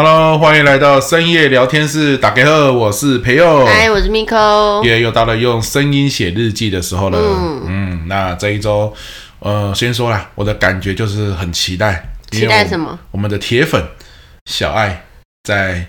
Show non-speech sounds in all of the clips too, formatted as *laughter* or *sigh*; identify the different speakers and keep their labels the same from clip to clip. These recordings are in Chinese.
Speaker 1: Hello，欢迎来到深夜聊天室。打给后，我是培佑。
Speaker 2: 嗨，我是 Miko。
Speaker 1: 也又到了用声音写日记的时候了。嗯，嗯，那这一周，呃，先说啦，我的感觉就是很期待。
Speaker 2: 期待什么？
Speaker 1: 我们的铁粉小爱在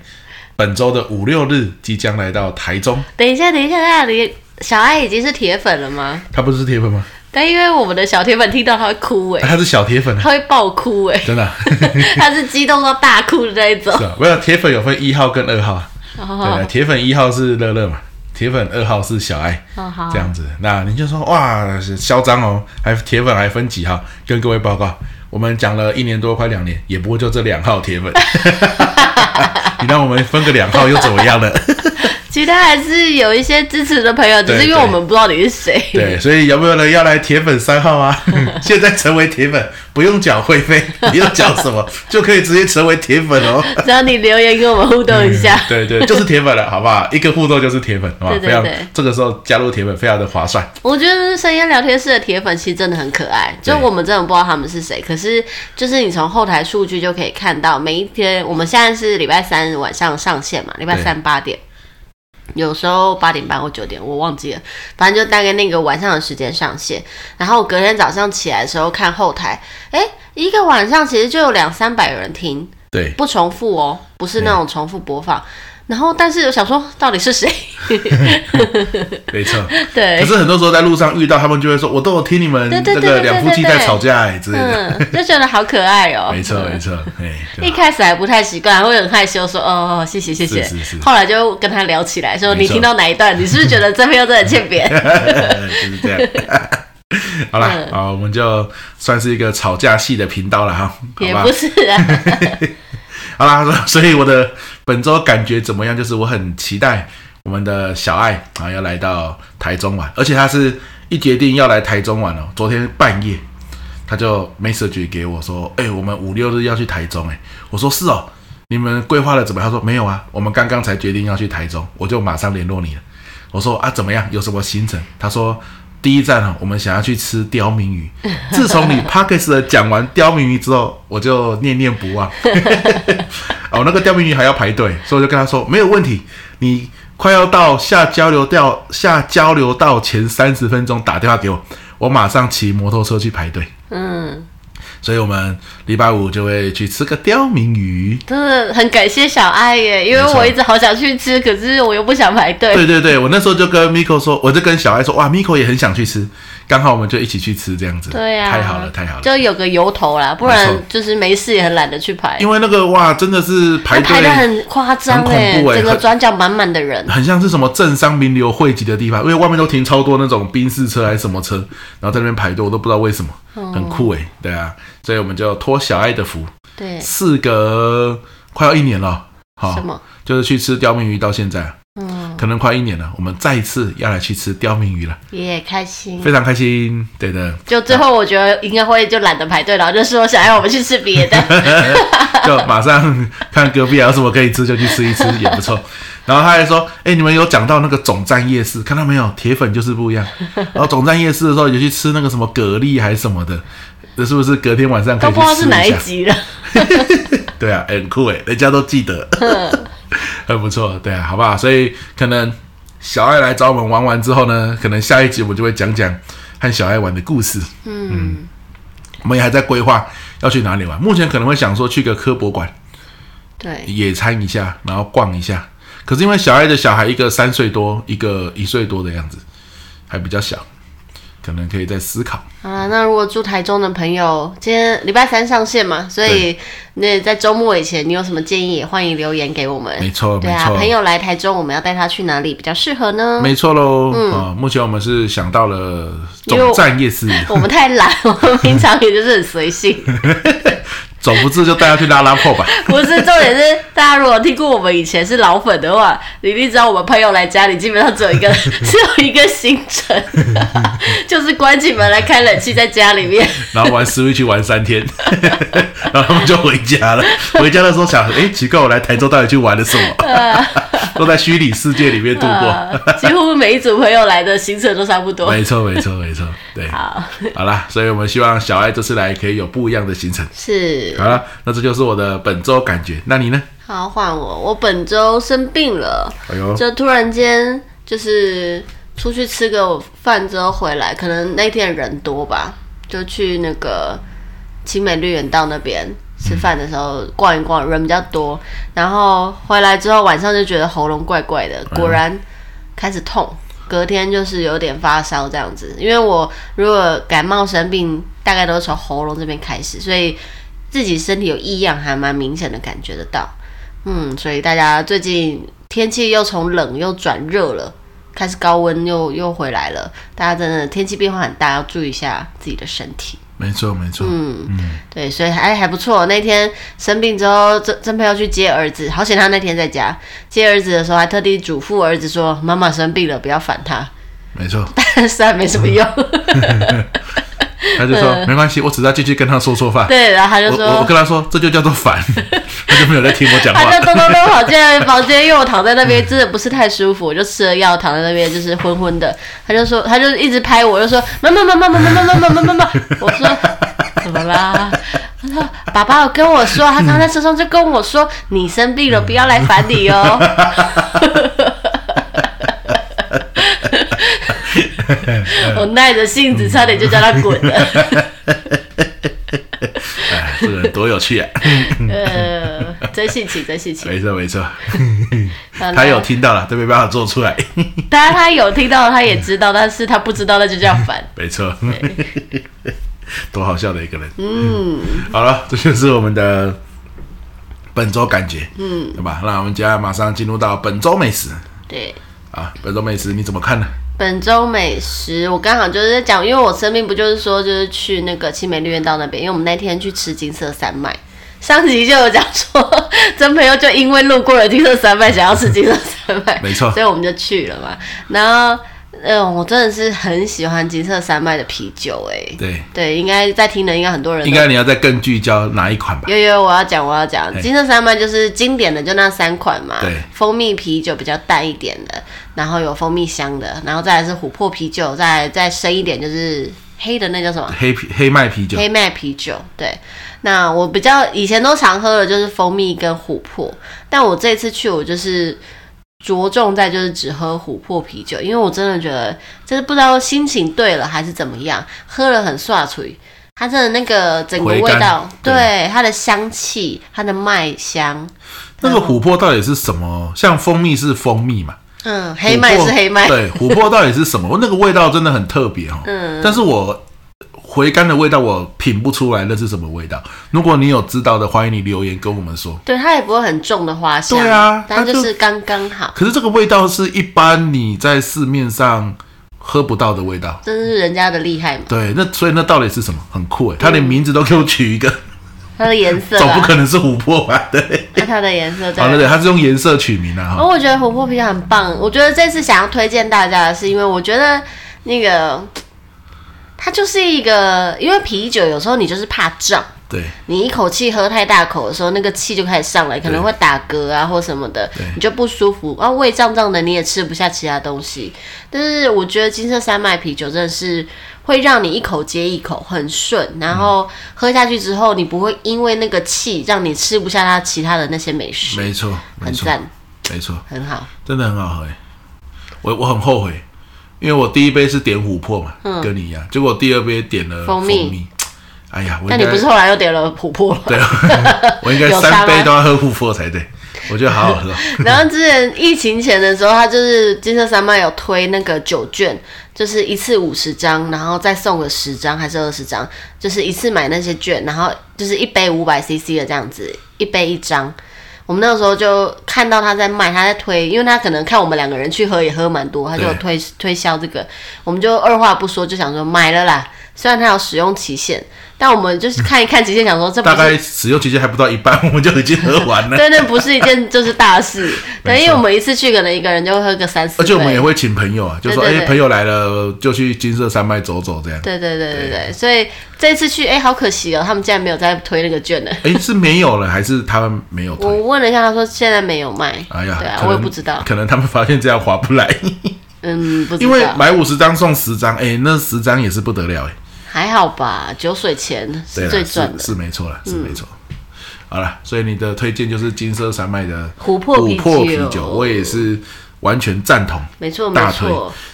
Speaker 1: 本周的五六日即将来到台中。
Speaker 2: 等一下，等一下，那里小爱已经是铁粉了吗？
Speaker 1: 他不是铁粉吗？
Speaker 2: 但因为我们的小铁粉听到他会哭哎、欸，
Speaker 1: 他是小铁粉，
Speaker 2: 他会爆哭哎、欸，
Speaker 1: 真的、啊，*laughs*
Speaker 2: 他是激动到大哭的那一种。
Speaker 1: 是啊，没有铁粉有分一号跟二号，哦、对，铁粉一号是乐乐嘛，铁粉二号是小爱，哦、这样子。那你就说哇，是嚣张哦，还铁粉还分几号？跟各位报告，我们讲了一年多，快两年，也不过就这两号铁粉，*laughs* 你让我们分个两号又怎么样呢？
Speaker 2: 其他还是有一些支持的朋友，只是因为我们不知道你是谁。
Speaker 1: 对，所以有没有人要来铁粉三号啊？*laughs* 现在成为铁粉不用缴会费，不用缴什么，*laughs* 就可以直接成为铁粉哦。只要
Speaker 2: 你留言跟我们互动一下，
Speaker 1: 嗯、对，对对，就是铁粉了，好不好？一个互动就是铁粉，好吧？非常这个时候加入铁粉非常的划算。
Speaker 2: 我觉得深夜聊天室的铁粉其实真的很可爱，就我们真的不知道他们是谁，可是就是你从后台数据就可以看到，每一天我们现在是礼拜三晚上上线嘛，礼拜三八点。有时候八点半或九点，我忘记了，反正就大概那个晚上的时间上线。然后隔天早上起来的时候看后台，哎，一个晚上其实就有两三百人听，
Speaker 1: 对，
Speaker 2: 不重复哦，不是那种重复播放。然后，但是我想说，到底是谁？*laughs*
Speaker 1: 没错，*laughs*
Speaker 2: 对。
Speaker 1: 可是很多时候在路上遇到他们，就会说：“我都有听你们这个两夫妻在吵架哎之类的。”
Speaker 2: 嗯，就觉得好可爱哦。*laughs*
Speaker 1: 没错，没错。哎，
Speaker 2: 一开始还不太习惯，会很害羞，说：“哦，谢谢，谢谢。”是是是。后来就跟他聊起来，说：“你听到哪一段？你是不是觉得这边又真的欠扁？”
Speaker 1: 就是这样。好了，好，我们就算是一个吵架系的频道了哈。
Speaker 2: 也不是啊。
Speaker 1: 好啦，所以我的本周感觉怎么样？就是我很期待我们的小爱啊要来到台中玩，而且他是一决定要来台中玩哦。昨天半夜他就 message 给我说：“哎、我们五六日要去台中。”哎，我说是哦，你们规划了怎么？他说没有啊，我们刚刚才决定要去台中，我就马上联络你了。我说啊，怎么样？有什么行程？他说。第一站呢，我们想要去吃刁民鱼。*laughs* 自从你 Podcast 的讲完刁民鱼之后，我就念念不忘。*laughs* 哦，那个刁民鱼还要排队，所以我就跟他说没有问题。你快要到下交流道下交流道前三十分钟打电话给我，我马上骑摩托车去排队。嗯。所以我们礼拜五就会去吃个刁民鱼，
Speaker 2: 真的很感谢小爱耶，因为我一直好想去吃，可是我又不想排队。
Speaker 1: 对对对，我那时候就跟 Miko 说，我就跟小爱说，哇，Miko 也很想去吃。刚好我们就一起去吃这样子，
Speaker 2: 对呀、啊，
Speaker 1: 太好了，太好了，
Speaker 2: 就有个由头啦，不然就是没事也很懒得去排。
Speaker 1: 因为那个哇，真的是排队排的
Speaker 2: 很夸张哎，整个转角满满的人。很，
Speaker 1: 很像是什么政商名流汇集的地方，因为外面都停超多那种宾士车还是什么车，然后在那边排队，我都不知道为什么，嗯、很酷哎，对啊，所以我们就托小爱的福，
Speaker 2: 对，
Speaker 1: 事隔快要一年了，好，
Speaker 2: 什么？
Speaker 1: 就是去吃刁民鱼到现在。嗯，可能快一年了，我们再一次要来去吃刁民鱼了，
Speaker 2: 也开心，
Speaker 1: 非常开心，对的。
Speaker 2: 就最后我觉得应该会就懒得排队了，然后就说想要我们去吃别的，*laughs*
Speaker 1: 就马上看隔壁还有什么可以吃就去吃一吃也不错。*laughs* 然后他还说，哎，你们有讲到那个总站夜市，看到没有？铁粉就是不一样。然后总站夜市的时候，有去吃那个什么蛤蜊还是什么的，这是不是隔天晚上可以去吃一下？
Speaker 2: 都不知道是哪一集了。*laughs*
Speaker 1: 对啊，很酷哎，人家都记得。*laughs* 很不错，对啊，好不好？所以可能小爱来找我们玩完之后呢，可能下一集我们就会讲讲和小爱玩的故事。嗯，嗯，我们也还在规划要去哪里玩。目前可能会想说去个科博馆，
Speaker 2: 对，
Speaker 1: 野餐一下，然后逛一下。可是因为小爱的小孩一个三岁多，一个一岁多的样子，还比较小。可能可以再思考
Speaker 2: 啊。那如果住台中的朋友，今天礼拜三上线嘛，所以那在周末以前，你有什么建议，也欢迎留言给我们。
Speaker 1: 没错，
Speaker 2: 对啊，朋友来台中，我们要带他去哪里比较适合呢？
Speaker 1: 没错喽。嗯、哦，目前我们是想到了总站夜市。*laughs*
Speaker 2: 我们太懒，我们平常也就是很随性。*laughs*
Speaker 1: 走不住就带他去拉拉破吧。*laughs*
Speaker 2: 不是，重点是大家如果听过我们以前是老粉的话，你一定知道我们朋友来家里基本上只有一个，*laughs* 只有一个行程，*laughs* 就是关起门来开冷气在家里面，
Speaker 1: 然后玩 Switch 玩三天，然后他们就回家了。回家的时候想，哎，奇怪，我来台州到底去玩了什么？都在虚拟世界里面度过。
Speaker 2: 呃，几乎每一组朋友来的行程都差不多。
Speaker 1: 没错，没错，没错。对，
Speaker 2: 好，
Speaker 1: 好啦，所以我们希望小爱这次来可以有不一样的行程。
Speaker 2: 是。
Speaker 1: 好了，那这就是我的本周感觉。那你呢？
Speaker 2: 好，换我，我本周生病了，哎呦，就突然间就是出去吃个饭之后回来，可能那天人多吧，就去那个青美绿园道那边吃饭的时候逛一逛，人比较多，然后回来之后晚上就觉得喉咙怪怪的，果然开始痛。隔天就是有点发烧这样子，因为我如果感冒生病，大概都是从喉咙这边开始，所以自己身体有异样还蛮明显的感觉得到。嗯，所以大家最近天气又从冷又转热了，开始高温又又回来了，大家真的天气变化很大，要注意一下自己的身体。
Speaker 1: 没错，没错。嗯嗯，
Speaker 2: 对，所以还还不错。那天生病之后，曾曾培要去接儿子，好险他那天在家接儿子的时候，还特地嘱咐儿子说：“妈妈生病了，不要烦他。”
Speaker 1: 没错，*laughs*
Speaker 2: 但是还没什么用。*laughs*
Speaker 1: 他就说没关系，我只要进去跟他说说话。
Speaker 2: 对，然后他就说：“
Speaker 1: 我，我跟他说，这就叫做烦。*laughs* ”他就没有在听我讲话。
Speaker 2: 他就咚咚咚跑进来房间，因为我躺在那边真的不是太舒服，*laughs* 我就吃了药躺在那边就是昏昏的。他就说，他就一直拍我，就说：“妈妈妈妈妈妈妈妈妈妈妈。”我说：“怎么啦？”他说：“爸爸有跟我说，他刚在车上就跟我说，你生病了，不要来烦你哦。” *laughs* *laughs* 我耐着性子，差点就叫他滚了。*laughs*
Speaker 1: 哎，这个人多有趣啊！*laughs*
Speaker 2: 呃，真性情，真性情。
Speaker 1: 没错，没错。他有听到了，都没办法做出来。
Speaker 2: 当然，他有听到，他也知道，但是他不知道，那就叫烦。
Speaker 1: 没错。多好笑的一个人。嗯。好了，这就是我们的本周感觉。嗯。对吧？那我们接下来马上进入到本周美食。
Speaker 2: 对。
Speaker 1: 啊，本周美食你怎么看呢？
Speaker 2: 本周美食，我刚好就是在讲，因为我生病不就是说就是去那个青梅绿苑道那边，因为我们那天去吃金色山脉，上集就有讲说，*laughs* 真朋友就因为路过了金色山脉，想要吃金色山脉，
Speaker 1: 没错，
Speaker 2: 所以我们就去了嘛。然后，嗯，我真的是很喜欢金色山脉的啤酒，哎，
Speaker 1: 对
Speaker 2: 对，应该在听的应该很多人，
Speaker 1: 应该你要再更聚焦哪一款吧？
Speaker 2: 有有，我要讲，我要讲，金色山脉就是经典的，就那三款嘛，
Speaker 1: 对，
Speaker 2: 蜂蜜啤酒比较淡一点的。然后有蜂蜜香的，然后再来是琥珀啤酒，再再深一点就是黑的那叫什么？
Speaker 1: 黑啤黑麦啤酒。
Speaker 2: 黑麦啤酒，对。那我比较以前都常喝的就是蜂蜜跟琥珀，但我这次去我就是着重在就是只喝琥珀啤酒，因为我真的觉得就是不知道心情对了还是怎么样，喝了很爽脆，它真的那个整个味道，对，对它的香气，它的麦香。
Speaker 1: 那个琥珀到底是什么？像蜂蜜是蜂蜜嘛？
Speaker 2: 嗯，黑麦是黑麦，
Speaker 1: 对，琥珀到底是什么？那个味道真的很特别哦。嗯，但是我回甘的味道我品不出来那是什么味道。如果你有知道的，欢迎你留言跟我们说。
Speaker 2: 对，它也不会很重的花香，
Speaker 1: 对啊，
Speaker 2: 但就是刚刚好。
Speaker 1: 可是这个味道是一般你在市面上喝不到的味道，
Speaker 2: 这是人家的厉害嘛？
Speaker 1: 对，那所以那到底是什么？很酷哎，他连名字都给我取一个。
Speaker 2: 它的颜色，
Speaker 1: 总不可能是琥珀吧？对，
Speaker 2: 那它的颜色，
Speaker 1: 好对对，它是用颜色取名的哈。
Speaker 2: 我觉得琥珀啤酒很棒，我觉得这次想要推荐大家的是，因为我觉得那个它就是一个，因为啤酒有时候你就是怕胀。
Speaker 1: 对，
Speaker 2: 你一口气喝太大口的时候，那个气就开始上来，可能会打嗝啊或什么的，你就不舒服啊，胃胀胀的，你也吃不下其他东西。但是我觉得金色山脉啤酒真的是会让你一口接一口很顺，然后喝下去之后，你不会因为那个气让你吃不下它其他的那些美食。
Speaker 1: 没错，
Speaker 2: 很赞，
Speaker 1: 没错，
Speaker 2: 很好，
Speaker 1: 真的很好喝。我我很后悔，因为我第一杯是点琥珀嘛，嗯、跟你一样，结果第二杯点了蜂蜜。蜂蜜哎呀，那
Speaker 2: 你不是后来又点了琥珀
Speaker 1: 了？对，*laughs* 我应该三杯都要喝琥珀才对。我觉得好好喝。*laughs*
Speaker 2: 然后之前疫情前的时候，他就是金色三麦有推那个酒券，就是一次五十张，然后再送个十张还是二十张，就是一次买那些券，然后就是一杯五百 CC 的这样子，一杯一张。我们那个时候就看到他在卖，他在推，因为他可能看我们两个人去喝也喝蛮多，他就推推销这个，我们就二话不说就想说买了啦。虽然它有使用期限。但我们就是看一看期限，想说这
Speaker 1: 大概使用期限还不到一半，我们就已经喝完了。
Speaker 2: 对，那不是一件就是大事。*laughs* 对，因为我们一次去可能一个人就会喝个三四。
Speaker 1: 而且我们也会请朋友啊，就说哎，朋友来了就去金色山脉走走这样。
Speaker 2: 对对对对对，所以这次去哎，好可惜哦，他们竟然没有再推那个券呢。*laughs*
Speaker 1: 哎，是没有了还是他们没有推？
Speaker 2: 我问了一下，他说现在没有卖。
Speaker 1: 哎呀，
Speaker 2: 对啊，我也不知道，
Speaker 1: 可能他们发现这样划不来。
Speaker 2: 嗯，不知道。
Speaker 1: 因为买五十张送十张，哎，那十张也是不得了哎。
Speaker 2: 还好吧，酒水钱是最赚的，
Speaker 1: 是没错了，是没错。好了，所以你的推荐就是金色山脉的
Speaker 2: 琥珀
Speaker 1: 琥珀啤酒，我也是完全赞同，
Speaker 2: 没错，
Speaker 1: 大推。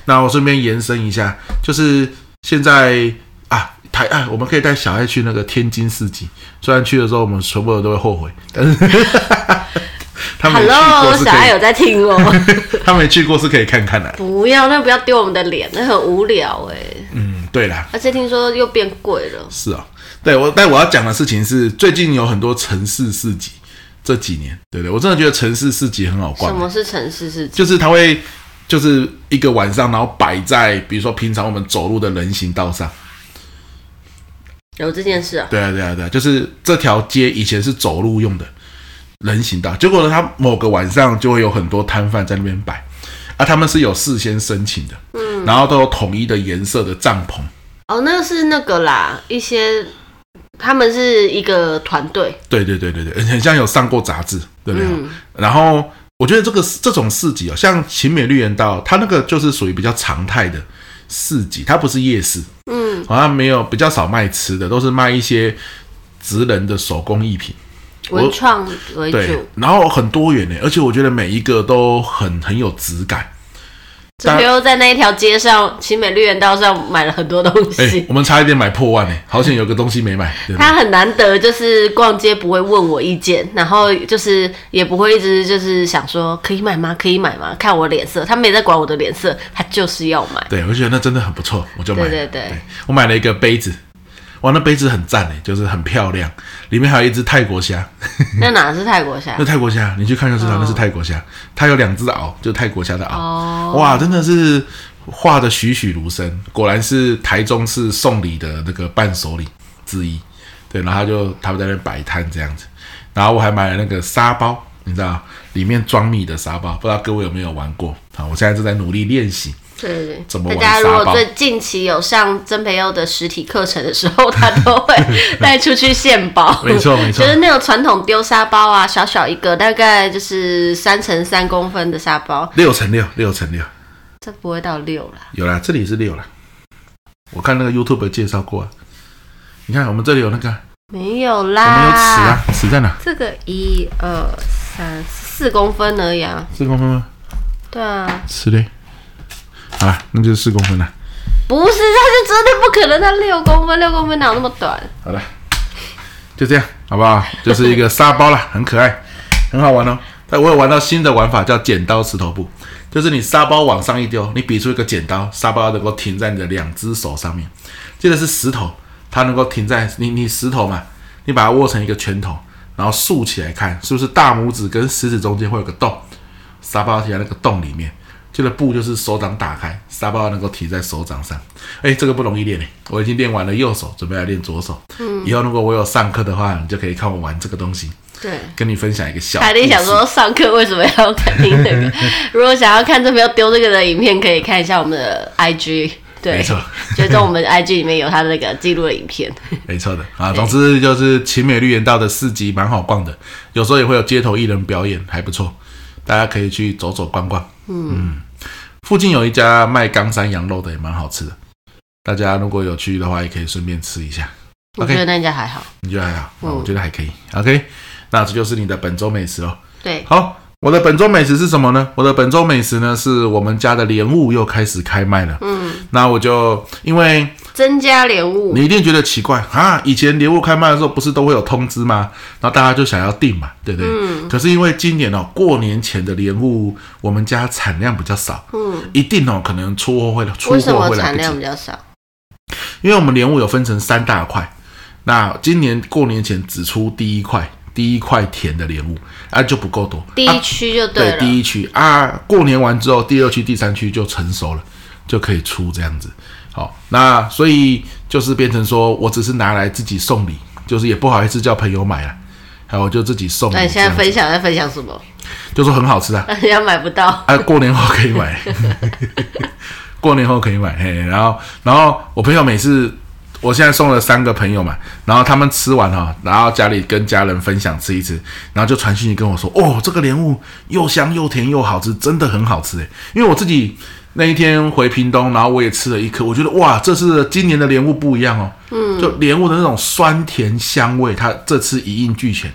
Speaker 1: 那我顺便延伸一下，就是现在啊，台啊，我们可以带小爱去那个天津市集，虽然去的时候我们全部人都会后悔，但是 *laughs* 他没去过，
Speaker 2: 小爱有在听哦，*laughs*
Speaker 1: 他没去过是可以看看的。
Speaker 2: 不要，那不要丢我们的脸，那很无聊哎。
Speaker 1: 嗯，对啦，
Speaker 2: 而且听说又变贵了。
Speaker 1: 是啊。对我，但我要讲的事情是，最近有很多城市市集，这几年，对对，我真的觉得城市市集很好逛。
Speaker 2: 什么是城市市集？
Speaker 1: 就是它会，就是一个晚上，然后摆在，比如说平常我们走路的人行道上。
Speaker 2: 有这件事啊？
Speaker 1: 对啊，对啊，对啊，就是这条街以前是走路用的人行道，结果呢，它某个晚上就会有很多摊贩在那边摆，啊，他们是有事先申请的，嗯，然后都有统一的颜色的帐篷。
Speaker 2: 哦，那是那个啦，一些。他们是一个团队，
Speaker 1: 对对对对对，很像有上过杂志，对不对？嗯、然后我觉得这个这种市集哦，像秦美绿园道，它那个就是属于比较常态的市集，它不是夜市，嗯，好像没有比较少卖吃的，都是卖一些职人的手工艺品，
Speaker 2: 文创为主，
Speaker 1: 然后很多元呢，而且我觉得每一个都很很有质感。
Speaker 2: 比如在那一条街上，奇美绿园道上买了很多东西。
Speaker 1: 欸、*laughs* 我们差一点买破万呢，好险有个东西没买。
Speaker 2: 他很难得，就是逛街不会问我意见，然后就是也不会一直就是想说可以买吗？可以买吗？看我脸色，他没在管我的脸色，他就是要买。
Speaker 1: 对，我觉得那真的很不错，我就买。
Speaker 2: 对对对，
Speaker 1: 对，我买了一个杯子。哇，那杯子很赞诶，就是很漂亮，里面还有一只泰国虾。*laughs*
Speaker 2: 那哪是泰国虾？
Speaker 1: 那泰国虾，你去看就知道，那是泰国虾。它有两只螯，就泰国虾的螯。哇，真的是画的栩栩如生，果然是台中市送礼的那个伴手礼之一。对，然后他就他们在那摆摊这样子，然后我还买了那个沙包，你知道，里面装米的沙包，不知道各位有没有玩过？好，我现在正在努力练习。
Speaker 2: 对对对，怎么？大家如果最近期有上曾培佑的实体课程的时候，他都会 *laughs* 带出去献宝。
Speaker 1: 没错没错，
Speaker 2: 就是那种传统丢沙包啊，小小一个，大概就是三乘三公分的沙包，
Speaker 1: 六乘六，六乘六，
Speaker 2: 这不会到六了。
Speaker 1: 有啦，这里是六了。我看那个 YouTube 介绍过，你看我们这里有那个
Speaker 2: 没有啦？
Speaker 1: 我们有尺啊，尺在哪？
Speaker 2: 这个一二三四公分而已啊，
Speaker 1: 四公分吗？
Speaker 2: 对啊，
Speaker 1: 尺嘞。好了，那就是四公分了。
Speaker 2: 不是，它是真的不可能，它六公分，六公分哪有那么短？
Speaker 1: 好了，就这样，好不好？就是一个沙包啦，很可爱，很好玩哦。但我有玩到新的玩法，叫剪刀石头布，就是你沙包往上一丢，你比出一个剪刀，沙包能够停在你的两只手上面。这个是石头，它能够停在你你石头嘛，你把它握成一个拳头，然后竖起来看，是不是大拇指跟食指中间会有个洞？沙包停在那个洞里面。这个布就是手掌打开，沙包能够提在手掌上。哎，这个不容易练诶，我已经练完了右手，准备来练左手。嗯，以后如果我有上课的话，你就可以看我玩这个东西。对，跟你分享一个小。凯莉
Speaker 2: 想说上课为什么要看你这个？*laughs* 如果想要看这边要丢这个的影片，可以看一下我们的 IG。对，没错，就在我们的 IG 里面有他的那个记录的影片。
Speaker 1: 没错的啊，总之就是秦美绿园道的市集蛮好逛的，有时候也会有街头艺人表演，还不错，大家可以去走走逛逛。嗯。嗯附近有一家卖冈山羊肉的，也蛮好吃的。大家如果有去的话，也可以顺便吃一下。
Speaker 2: 我觉得那家还好，
Speaker 1: 你觉得还好？嗯，我觉得还可以。OK，那这就是你的本周美食哦。
Speaker 2: 对，
Speaker 1: 好，我的本周美食是什么呢？我的本周美食呢，是我们家的莲雾又开始开卖了。嗯，那我就因为。
Speaker 2: 增加莲雾，
Speaker 1: 你一定觉得奇怪啊！以前莲雾开卖的时候，不是都会有通知吗？然后大家就想要订嘛，对不对？嗯。可是因为今年哦，过年前的莲雾，我们家产量比较少。嗯。一定哦，可能出货会出货会来不及。为什么
Speaker 2: 产量比较少？
Speaker 1: 因为我们莲雾有分成三大块，那今年过年前只出第一块，第一块甜的莲雾啊，就不够多。
Speaker 2: 第一区就对了。
Speaker 1: 啊、对，第一区啊，过年完之后，第二区、第三区就成熟了，就可以出这样子。好，那所以就是变成说，我只是拿来自己送礼，就是也不好意思叫朋友买了，还有我就自己送。那
Speaker 2: 你现在分享在分享什么？
Speaker 1: 就说很好吃啊，
Speaker 2: 人家买不到。
Speaker 1: 啊，过年后可以买，*laughs* 过年后可以买。嘿，然后，然后我朋友每次，我现在送了三个朋友嘛，然后他们吃完哈，然后家里跟家人分享吃一吃，然后就传讯息跟我说，哦，这个莲雾又香又甜又好吃，真的很好吃诶，因为我自己。那一天回屏东，然后我也吃了一颗，我觉得哇，这是今年的莲雾不一样哦。嗯，就莲雾的那种酸甜香味，它这次一应俱全。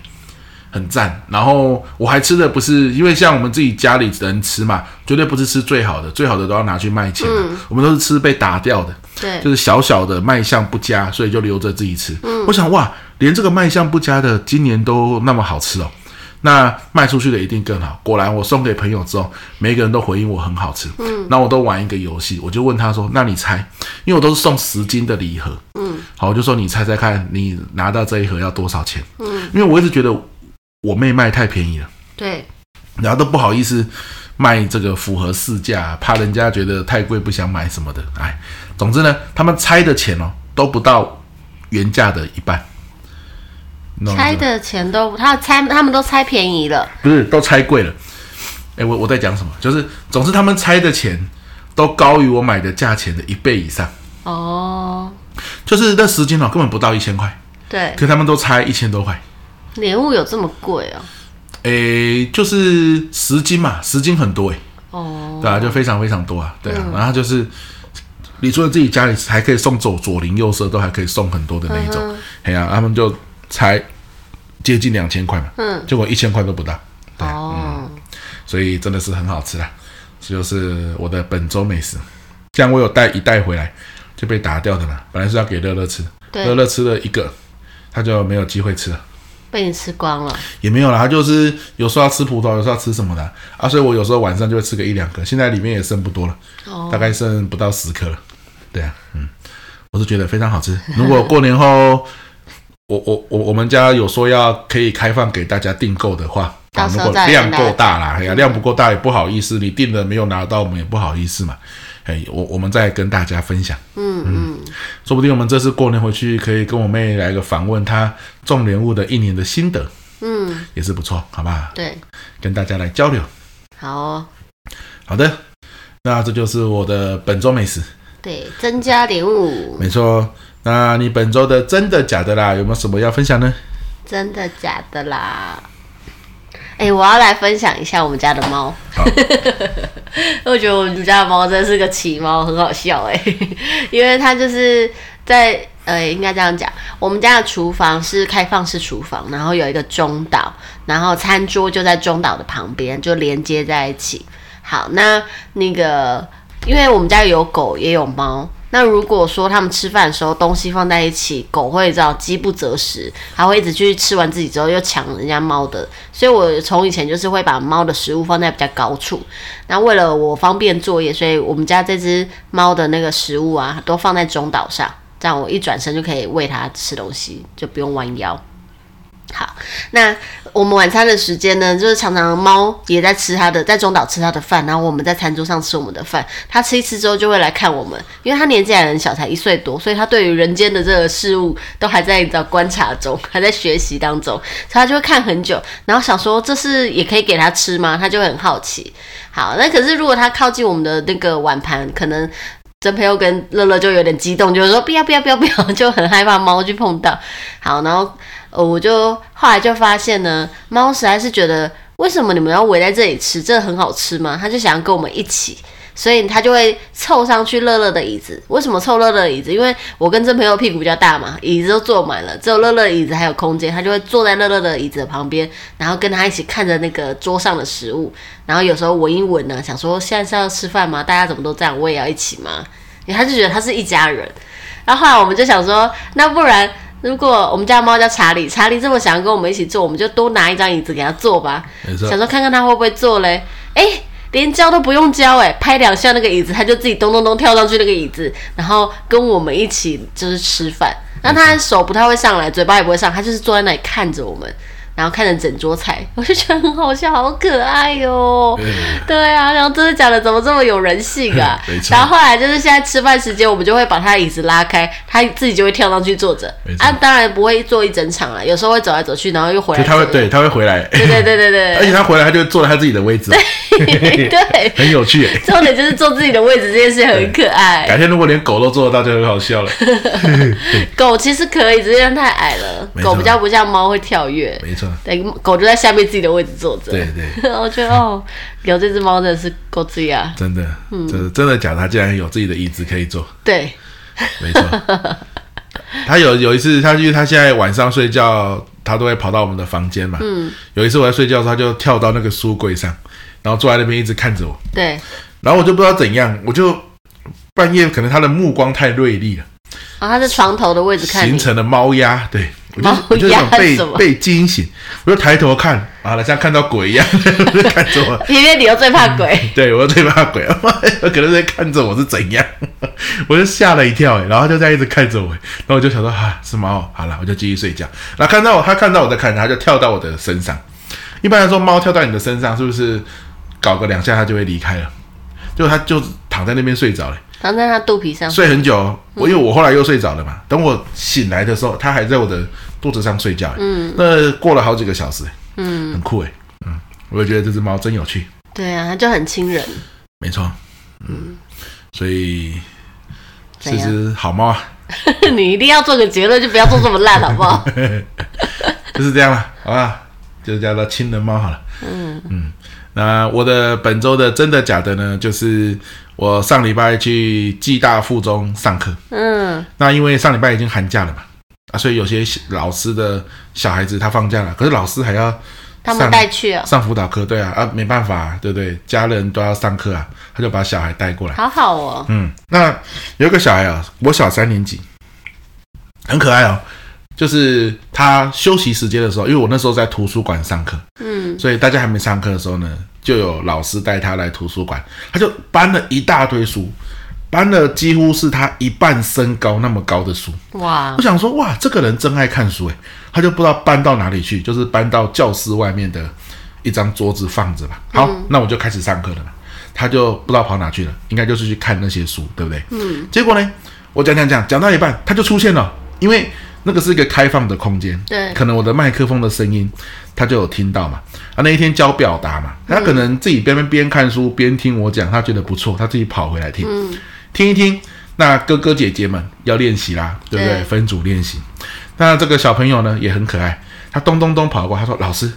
Speaker 1: 很赞。然后我还吃的不是，因为像我们自己家里人吃嘛，绝对不是吃最好的，最好的都要拿去卖钱。嗯，我们都是吃被打掉的，
Speaker 2: 对，
Speaker 1: 就是小小的卖相不佳，所以就留着自己吃。嗯，我想哇，连这个卖相不佳的今年都那么好吃哦。那卖出去的一定更好。果然，我送给朋友之后，每个人都回应我很好吃。嗯，那我都玩一个游戏，我就问他说：“那你猜？因为我都是送十斤的礼盒。嗯，好，我就说你猜猜看，你拿到这一盒要多少钱？嗯，因为我一直觉得我妹卖太便宜了。
Speaker 2: 对，
Speaker 1: 然后都不好意思卖这个符合市价，怕人家觉得太贵不想买什么的。哎，总之呢，他们猜的钱哦都不到原价的一半。”
Speaker 2: 猜的钱都，他拆他们都拆便宜了，
Speaker 1: 不是都拆贵了？哎，我我在讲什么？就是总之他们拆的钱都高于我买的价钱的一倍以上。
Speaker 2: 哦，
Speaker 1: 就是那十斤哦，根本不到一千块。
Speaker 2: 对，
Speaker 1: 可他们都拆一千多块。
Speaker 2: 莲雾有这么贵哦？
Speaker 1: 哎，就是十斤嘛，十斤很多哎。
Speaker 2: 哦，
Speaker 1: 对啊，就非常非常多啊，对啊。嗯、然后就是你除了自己家里还可以送走左邻右舍，都还可以送很多的那一种。哎呀、嗯啊，他们就。才接近两千块嘛，嗯，结果一千块都不到，对，哦、嗯，所以真的是很好吃啦，这就是我的本周美食。这样我有带一袋回来就被打掉的嘛，本来是要给乐乐吃，对，乐乐吃了一个，他就没有机会吃了，
Speaker 2: 被你吃光了，
Speaker 1: 也没有了，他就是有时候要吃葡萄，有时候要吃什么的啊，啊所以我有时候晚上就会吃个一两个，现在里面也剩不多了，哦，大概剩不到十颗了，对啊，嗯，我是觉得非常好吃，如果过年后。我我我我们家有说要可以开放给大家订购的话，啊，如果量够大啦，哎呀，量不够大也不好意思，你订了没有拿到，我们也不好意思嘛，哎，我我们再跟大家分享，
Speaker 2: 嗯嗯，
Speaker 1: 说不定我们这次过年回去可以跟我妹来个访问，她种莲雾的一年的心得，
Speaker 2: 嗯，
Speaker 1: 也是不错，好不好？
Speaker 2: 对，
Speaker 1: 跟大家来交流，
Speaker 2: 好哦，
Speaker 1: 好的，那这就是我的本周美食，
Speaker 2: 对，增加莲雾，
Speaker 1: 没错。那你本周的真的假的啦？有没有什么要分享呢？
Speaker 2: 真的假的啦？哎、欸，我要来分享一下我们家的猫。好 *laughs* 我觉得我们家的猫真的是个奇猫，很好笑哎、欸，*laughs* 因为它就是在呃，应该这样讲，我们家的厨房是开放式厨房，然后有一个中岛，然后餐桌就在中岛的旁边，就连接在一起。好，那那个，因为我们家有狗也有猫。那如果说他们吃饭的时候东西放在一起，狗会知道饥不择食，还会一直去吃完自己之后又抢人家猫的，所以我从以前就是会把猫的食物放在比较高处。那为了我方便作业，所以我们家这只猫的那个食物啊，都放在中岛上，这样我一转身就可以喂它吃东西，就不用弯腰。好，那我们晚餐的时间呢，就是常常猫也在吃它的，在中岛吃它的饭，然后我们在餐桌上吃我们的饭。它吃一吃之后就会来看我们，因为它年纪还很小，才一岁多，所以它对于人间的这个事物都还在找观察中，还在学习当中，所以它就会看很久，然后想说这是也可以给它吃吗？它就很好奇。好，那可是如果它靠近我们的那个碗盘，可能真朋友跟乐乐就有点激动，就是说不要不要不要不要，就很害怕猫去碰到。好，然后。呃，我就后来就发现呢，猫实在是觉得，为什么你们要围在这里吃？这很好吃吗？它就想要跟我们一起，所以它就会凑上去乐乐的椅子。为什么凑乐乐的椅子？因为我跟这朋友屁股比较大嘛，椅子都坐满了，只有乐乐椅子还有空间，它就会坐在乐乐的椅子旁边，然后跟他一起看着那个桌上的食物，然后有时候闻一闻呢，想说现在是要吃饭吗？大家怎么都这样，我也要一起吗？因为他就觉得他是一家人。然后后来我们就想说，那不然。如果我们家猫叫查理，查理这么想要跟我们一起坐，我们就多拿一张椅子给他坐吧。没错。想说看看他会不会坐嘞？哎，连教都不用教，哎，拍两下那个椅子，他就自己咚咚咚跳上去那个椅子，然后跟我们一起就是吃饭。那他手不太会上来，嘴巴也不会上，他就是坐在那里看着我们。然后看着整桌菜，*laughs* 我就觉得很好笑，好可爱哟、哦。对，啊，然后真的讲的怎么这么有人性啊？*laughs* 然后后来就是现在吃饭时间，我们就会把他椅子拉开，他自己就会跳上去坐着。错啊，当然不会坐一整场了，有时候会走来走去，然后又回来。他会
Speaker 1: 对，他会回来。
Speaker 2: 对对对对对。*laughs*
Speaker 1: 而且他回来，他就坐在他自己的位置。
Speaker 2: 对，对很有趣。重点就是坐自己的位置这件事很可爱。
Speaker 1: 改天如果连狗都做得到，就很好笑了。
Speaker 2: 狗其实可以，只是太矮了。狗比较不像猫会跳跃。
Speaker 1: 没错。
Speaker 2: 对，狗就在下面自己的位置坐着。
Speaker 1: 对对，
Speaker 2: 我觉得哦，有这只猫真的是够自呀。
Speaker 1: 真的，嗯，就是真的假的？它竟然有自己的椅子可以坐。
Speaker 2: 对，
Speaker 1: 没错。*laughs* 它有有一次，它因为它现在晚上睡觉，他他都会跑到我们的房间嘛。嗯。有一次我在睡觉的时候，它就跳到那个书柜上，然后坐在那边一直看着我。
Speaker 2: 对。
Speaker 1: 然后我就不知道怎样，我就半夜可能它的目光太锐利了。
Speaker 2: 啊、哦，他在床头的位置看。
Speaker 1: 形成了猫压，对。我就我就想被被惊醒，我就抬头看，啊，像看到鬼一样，*laughs* 就看着我。
Speaker 2: 因为你又最怕鬼。
Speaker 1: 嗯、对，我又最怕鬼，*laughs* 我可能在看着我是怎样，*laughs* 我就吓了一跳，哎，然后就在一直看着我，然后我就想说，啊，是猫，好了，我就继续睡觉。然后看到我，他看到我在看他，就跳到我的身上。一般来说，猫跳到你的身上，是不是搞个两下，它就会离开了？就它就躺在那边睡着了。
Speaker 2: 躺在他肚皮上
Speaker 1: 睡很久，我因为我后来又睡着了嘛。等我醒来的时候，他还在我的肚子上睡觉。嗯，那过了好几个小时，嗯，很酷哎。嗯，我也觉得这只猫真有趣。
Speaker 2: 对啊，它就很亲人。
Speaker 1: 没错，嗯，所以这只好猫啊。*laughs*
Speaker 2: 你一定要做个结论，就不要做这么烂，好不好？*laughs*
Speaker 1: 就是这样了，好吧？就叫做亲人猫好了。嗯嗯。那我的本周的真的假的呢？就是我上礼拜去暨大附中上课。嗯，那因为上礼拜已经寒假了嘛，啊，所以有些老师的小孩子他放假了，可是老师还要
Speaker 2: 他们带去啊，
Speaker 1: 上辅导课，对啊，啊，没办法，对不对？家人都要上课啊，他就把小孩带过来。
Speaker 2: 好好哦。嗯，
Speaker 1: 那有一个小孩啊，我小三年级，很可爱哦。就是他休息时间的时候，因为我那时候在图书馆上课，嗯，所以大家还没上课的时候呢，就有老师带他来图书馆，他就搬了一大堆书，搬了几乎是他一半身高那么高的书，哇！我想说，哇，这个人真爱看书诶，他就不知道搬到哪里去，就是搬到教室外面的一张桌子放着吧。好，嗯，那我就开始上课了嘛，他就不知道跑哪去了，应该就是去看那些书，对不对？嗯。结果呢，我讲讲讲讲到一半，他就出现了，因为。那个是一个开放的空间，对，可能我的麦克风的声音，他就有听到嘛。啊，那一天教表达嘛，他可能自己边边边看书边听我讲，他觉得不错，他自己跑回来听，嗯，听一听。那哥哥姐姐们要练习啦，对不对？对，分组练习。那这个小朋友呢也很可爱，他咚咚咚跑过，他说：“老师，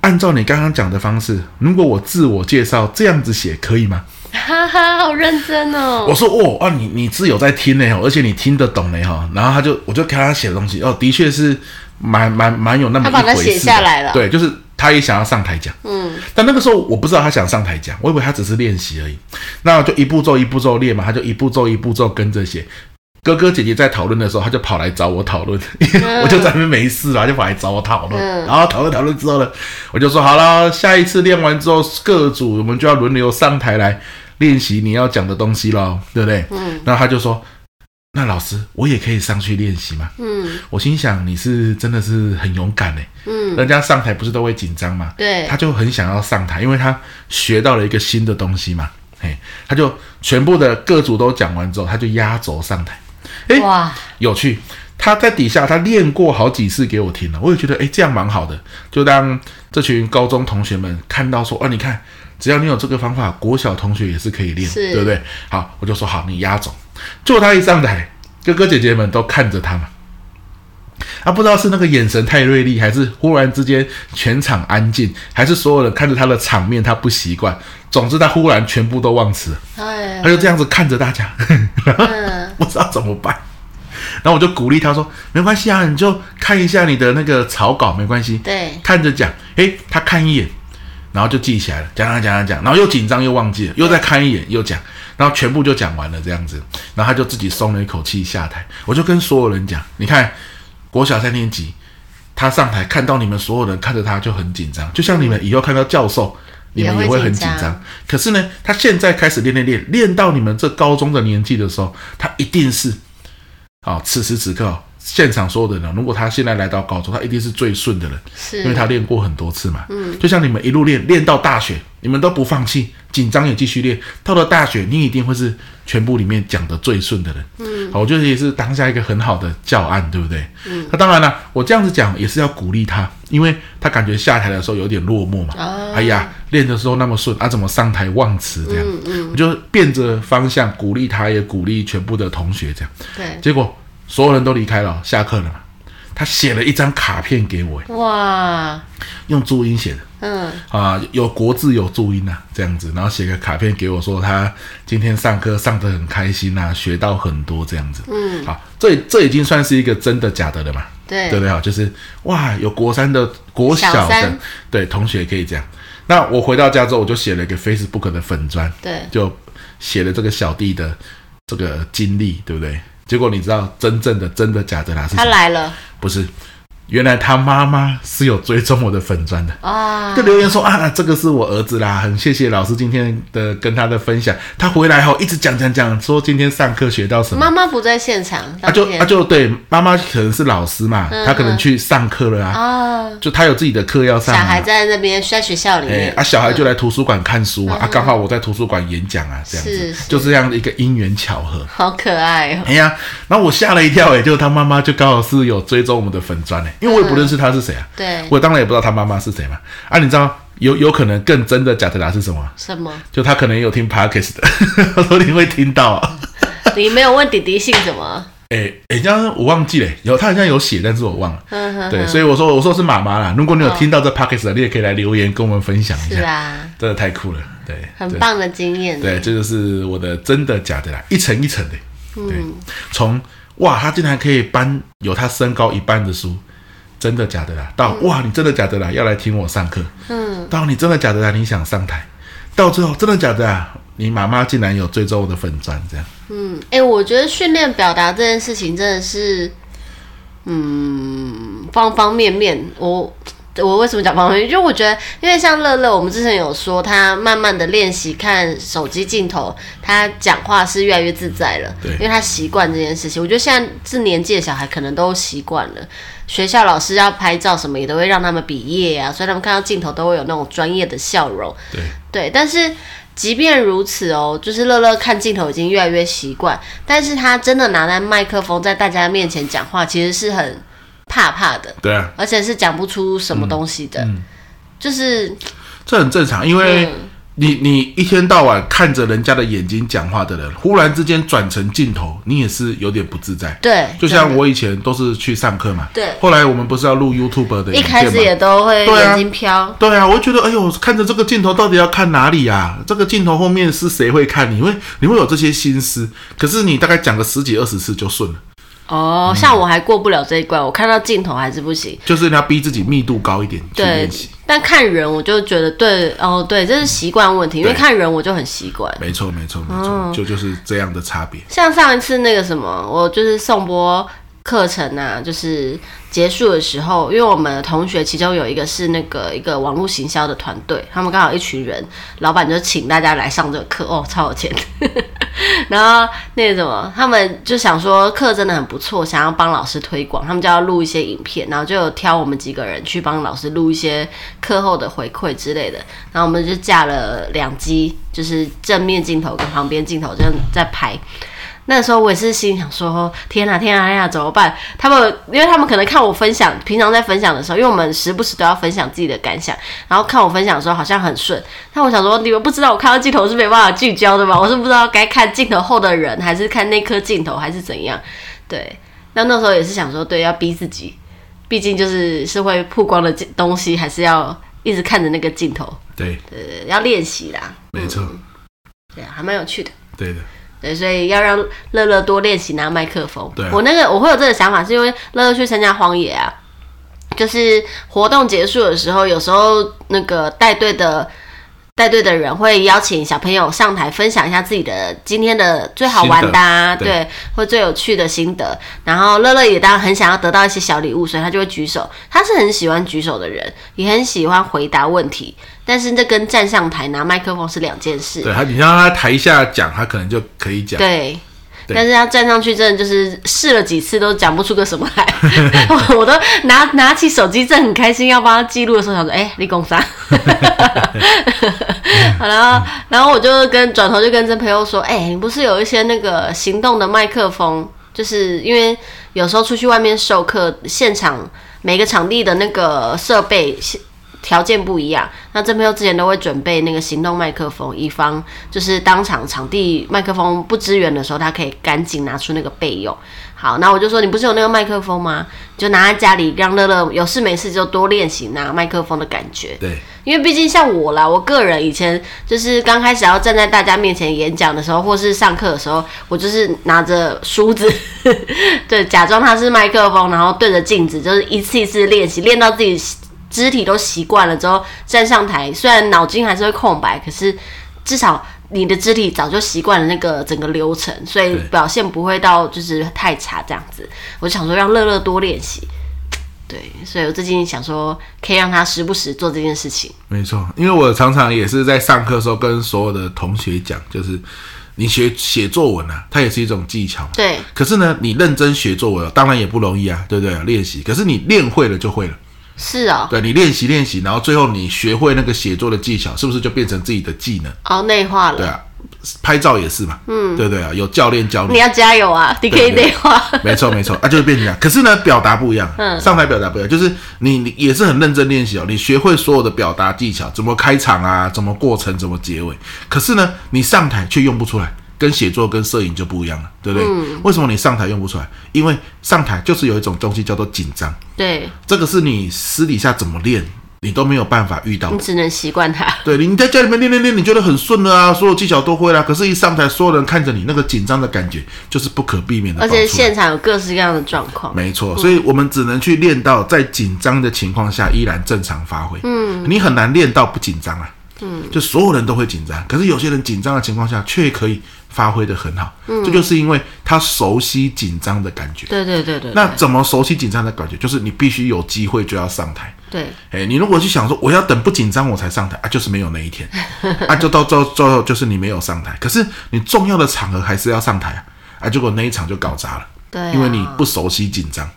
Speaker 1: 按照你刚刚讲的方式，如果我自我介绍这样子写可以吗？”
Speaker 2: 哈哈，好认真哦！
Speaker 1: 我说哦啊，你你是有在听呢，而且你听得懂呢哈。然后他就我就看他写的东西哦，的确是蛮蛮蛮有那么一回事。他把它写
Speaker 2: 下来了。
Speaker 1: 对，就是他也想要上台讲。嗯。但那个时候我不知道他想上台讲，我以为他只是练习而已。那我就一步骤一步骤练嘛，他就一步骤一步骤跟着写。哥哥姐姐在讨论的时候，他就跑来找我讨论，嗯、*laughs* 我就在那边没事了，就跑来找我讨论。嗯、然后讨论讨论之后呢，我就说好了，下一次练完之后，各组我们就要轮流上台来练习你要讲的东西喽，对不对？嗯。然后他就说：“那老师，我也可以上去练习嘛？”嗯。我心想：“你是真的是很勇敢嘞。”嗯。人家上台不是都会紧张吗？对。他就很想要上台，因为他学到了一个新的东西嘛。嘿，他就全部的各组都讲完之后，他就压轴上台。诶，哇，有趣！他在底下他练过好几次给我听了，我也觉得诶，这样蛮好的。就当这群高中同学们看到说，哦，你看，只要你有这个方法，国小同学也是可以练，对不对？好，我就说好，你压轴。就他一上台，哥哥姐姐们都看着他嘛。啊，不知道是那个眼神太锐利，还是忽然之间全场安静，还是所有人看着他的场面他不习惯。总之，他忽然全部都忘词，他就这样子看着大家，*laughs* 不知道怎么办。然后我就鼓励他说：“没关系啊，你就看一下你的那个草稿，没关系。对，看着讲。诶，他看一眼，然后就记起来了。讲讲讲讲讲，然后又紧张又忘记了，又再看一眼又讲，然后全部就讲完了这样子。然后他就自己松了一口气下台。我就跟所有人讲：你看，国小三年级，他上台看到你们所有人看着他就很紧张，就像你们以后看到教授。”你们也会很紧张，可是呢，他现在开始练练练，练到你们这高中的年纪的时候，他一定是，啊、哦，此时此刻现场所有的人，如果他现在来到高中，他一定是最顺的人，是，因为他练过很多次嘛，嗯，就像你们一路练练到大学，你们都不放弃，紧张也继续练，到了大学，你一定会是全部里面讲的最顺的人，嗯，好，我觉得也是当下一个很好的教案，对不对？嗯，那当然了，我这样子讲也是要鼓励他，因为他感觉下台的时候有点落寞嘛，啊、哎呀。练的时候那么顺啊，怎么上台忘词这样？嗯嗯、我就变着方向鼓励他，也鼓励全部的同学这样。对，结果所有人都离开了，下课了嘛。他写了一张卡片给我，哇，用注音写的，嗯啊，有国字有注音呐、啊，这样子，然后写个卡片给我，说他今天上课上得很开心呐、啊，学到很多这样子。嗯，好，这这已经算是一个真的假的了嘛？
Speaker 2: 对
Speaker 1: 对不对？哈，就是哇，有国三的、国小的
Speaker 2: 小
Speaker 1: 对同学可以这样。那我回到家之后，我就写了一个 Facebook 的粉砖，
Speaker 2: 对，
Speaker 1: 就写了这个小弟的这个经历，对不对？结果你知道真正的真的假的啦？是
Speaker 2: 他来了，
Speaker 1: 不是。原来他妈妈是有追踪我的粉砖的。
Speaker 2: 啊，
Speaker 1: 就留言说啊，这个是我儿子啦，很谢谢老师今天的跟他的分享。他回来后一直讲讲讲，说今天上课学到什么。
Speaker 2: 妈妈不在现场，
Speaker 1: 他就他就对妈妈可能是老师嘛，
Speaker 2: 嗯、
Speaker 1: 他可能去上课了啊。啊，就他有自己的课要上。
Speaker 2: 小孩在那边在学校里面，
Speaker 1: 欸、啊，小孩就来图书馆看书啊，
Speaker 2: 嗯、
Speaker 1: 啊，刚好我在图书馆演讲啊，这样子，
Speaker 2: 是是。
Speaker 1: 就这样的一个因缘巧合，
Speaker 2: 好可爱哦。
Speaker 1: 哎呀，然后我吓了一跳，哎，就他妈妈就刚好是有追踪我们的粉砖，哎，因为我也不认识他是。是谁啊？
Speaker 2: 对，
Speaker 1: 我当然也不知道他妈妈是谁嘛。啊，你知道有有可能更真的假的啦是什么？
Speaker 2: 什么？
Speaker 1: 就他可能有听 Podcast 的，*laughs* 他说你会听到啊。
Speaker 2: 你没有问弟弟姓什么？*laughs*
Speaker 1: 哎哎、欸，这样我忘记了，有他好像有写，但是我忘了。
Speaker 2: 呵呵呵
Speaker 1: 对，所以我说我说是妈妈啦。如果你有听到这 Podcast 的，你也可以来留言跟我们分享一下。
Speaker 2: 是啊，
Speaker 1: 真的太酷了，对，
Speaker 2: 很棒的经验。
Speaker 1: 对，这就是我的真的假的啦，一层一层的。
Speaker 2: 嗯，
Speaker 1: 从哇，他竟然可以搬有他身高一半的书。真的假的啦？到、嗯、哇，你真的假的啦？要来听我上课。嗯。到你真的假的啦？你想上台？到最后真的假的啊？你妈妈竟然有追踪我的粉钻这样。嗯，
Speaker 2: 哎、欸，我觉得训练表达这件事情真的是，嗯，方方面面。我我为什么讲方方面面？就我觉得，因为像乐乐，我们之前有说，他慢慢的练习看手机镜头，他讲话是越来越自在了。
Speaker 1: 对。
Speaker 2: 因为他习惯这件事情，我觉得现在这年纪的小孩可能都习惯了。学校老师要拍照什么也都会让他们比耶啊，所以他们看到镜头都会有那种专业的笑容。
Speaker 1: 对
Speaker 2: 对，但是即便如此哦，就是乐乐看镜头已经越来越习惯，但是他真的拿在麦克风在大家面前讲话，其实是很怕怕的。
Speaker 1: 对啊，
Speaker 2: 而且是讲不出什么东西的，就是
Speaker 1: 这很正常，因为、嗯。你你一天到晚看着人家的眼睛讲话的人，忽然之间转成镜头，你也是有点不自在。
Speaker 2: 对，
Speaker 1: 就像我以前都是去上课嘛。
Speaker 2: 对。
Speaker 1: 后来我们不是要录 YouTube 的？
Speaker 2: 一开始也都会眼睛飘。
Speaker 1: 对啊，对啊，我就觉得，哎呦，看着这个镜头到底要看哪里啊？这个镜头后面是谁会看你？你会你会有这些心思。可是你大概讲个十几二十次就顺了。
Speaker 2: 哦，像我还过不了这一关，嗯、我看到镜头还是不行。
Speaker 1: 就是你要逼自己密度高一点去练习。
Speaker 2: 但看人我就觉得对哦，对，这是习惯问题，因为看人我就很习惯。
Speaker 1: 没错，没错，没错，哦、就就是这样的差别。
Speaker 2: 像上一次那个什么，我就是送播课程啊，就是。结束的时候，因为我们的同学其中有一个是那个一个网络行销的团队，他们刚好一群人，老板就请大家来上这个课哦，超有钱。*laughs* 然后那什么，他们就想说课真的很不错，想要帮老师推广，他们就要录一些影片，然后就有挑我们几个人去帮老师录一些课后的回馈之类的。然后我们就架了两机，就是正面镜头跟旁边镜头这样在拍。那时候我也是心想说：天哪，天哪，天哪，怎么办？他们，因为他们可能看我分享，平常在分享的时候，因为我们时不时都要分享自己的感想，然后看我分享的时候好像很顺。但我想说，你们不知道我看到镜头是没办法聚焦的吗？我是不知道该看镜头后的人，还是看那颗镜头，还是怎样？对，那那时候也是想说，对，要逼自己，毕竟就是是会曝光的东西，还是要一直看着那个镜头。
Speaker 1: 对，
Speaker 2: 对，对，要练习啦。
Speaker 1: 没错。
Speaker 2: 对啊，还蛮有趣的。
Speaker 1: 对的。
Speaker 2: 对，所以要让乐乐多练习拿麦克风。
Speaker 1: 对、啊，
Speaker 2: 我那个我会有这个想法，是因为乐乐去参加荒野啊，就是活动结束的时候，有时候那个带队的带队的人会邀请小朋友上台分享一下自己的今天的最好玩的、啊，对，对，或最有趣的心得。然后乐乐也当然很想要得到一些小礼物，所以他就会举手。他是很喜欢举手的人，也很喜欢回答问题。但是这跟站上台拿麦克风是两件事。
Speaker 1: 对他，你让他台下讲，他可能就可以讲。
Speaker 2: 对，对但是他站上去，真的就是试了几次都讲不出个什么来。*laughs* 我都拿拿起手机，正很开心要帮他记录的时候，想说：“哎、欸，立功三。*laughs* ”好了，然后我就跟转头就跟这朋友说：“哎、欸，你不是有一些那个行动的麦克风？就是因为有时候出去外面授课，现场每个场地的那个设备。”条件不一样，那这朋友之前都会准备那个行动麦克风，以防就是当场场地麦克风不支援的时候，他可以赶紧拿出那个备用。好，那我就说，你不是有那个麦克风吗？就拿在家里，让乐乐有事没事就多练习拿麦克风的感觉。
Speaker 1: 对
Speaker 2: 因为毕竟像我啦，我个人以前就是刚开始要站在大家面前演讲的时候，或是上课的时候，我就是拿着梳子，*laughs* 对，假装它是麦克风，然后对着镜子，就是一次一次练习，练到自己肢体都习惯了之后，站上台，虽然脑筋还是会空白，可是至少你的肢体早就习惯了那个整个流程，所以表现不会到就是太差这样子。我想说让乐乐多练习。对，所以我最近想说，可以让他时不时做这件事情。
Speaker 1: 没错，因为我常常也是在上课的时候跟所有的同学讲，就是你学写作文啊，它也是一种技巧。
Speaker 2: 对。可
Speaker 1: 是呢，你认真学作文，当然也不容易啊，对不对？练习。可是你练会了就会了。
Speaker 2: 是啊、哦。
Speaker 1: 对，你练习练习，然后最后你学会那个写作的技巧，是不是就变成自己的技能？
Speaker 2: 哦，内化了。
Speaker 1: 对啊。拍照也是嘛，嗯，对对啊，有教练教你，
Speaker 2: 你要加油啊，你可以内化，
Speaker 1: 没错没错，啊，就是变成这样。可是呢，表达不一样，嗯，上台表达不一样，就是你你也是很认真练习哦，你学会所有的表达技巧，怎么开场啊，怎么过程，怎么结尾。可是呢，你上台却用不出来，跟写作跟摄影就不一样了，对不对？嗯，为什么你上台用不出来？因为上台就是有一种东西叫做紧张，
Speaker 2: 对，
Speaker 1: 这个是你私底下怎么练。你都没有办法遇到，
Speaker 2: 你只能习惯它。
Speaker 1: 对，你在家里面练练练，你觉得很顺了啊，所有技巧都会了。可是，一上台，所有人看着你，那个紧张的感觉就是不可避免的。
Speaker 2: 而且现场有各式各样的状况。
Speaker 1: 没错，所以我们只能去练到在紧张的情况下依然正常发挥。嗯，你很难练到不紧张啊。嗯，就所有人都会紧张，可是有些人紧张的情况下却可以发挥的很好。嗯，这就是因为他熟悉紧张的感觉。
Speaker 2: 对对对对。
Speaker 1: 那怎么熟悉紧张的感觉？就是你必须有机会就要上台。
Speaker 2: 对，
Speaker 1: 哎，你如果去想说我要等不紧张我才上台啊，就是没有那一天 *laughs* 啊，就到最后最后就是你没有上台。可是你重要的场合还是要上台啊，啊，结果那一场就搞砸了。
Speaker 2: 对啊，
Speaker 1: 因为你不熟悉紧张，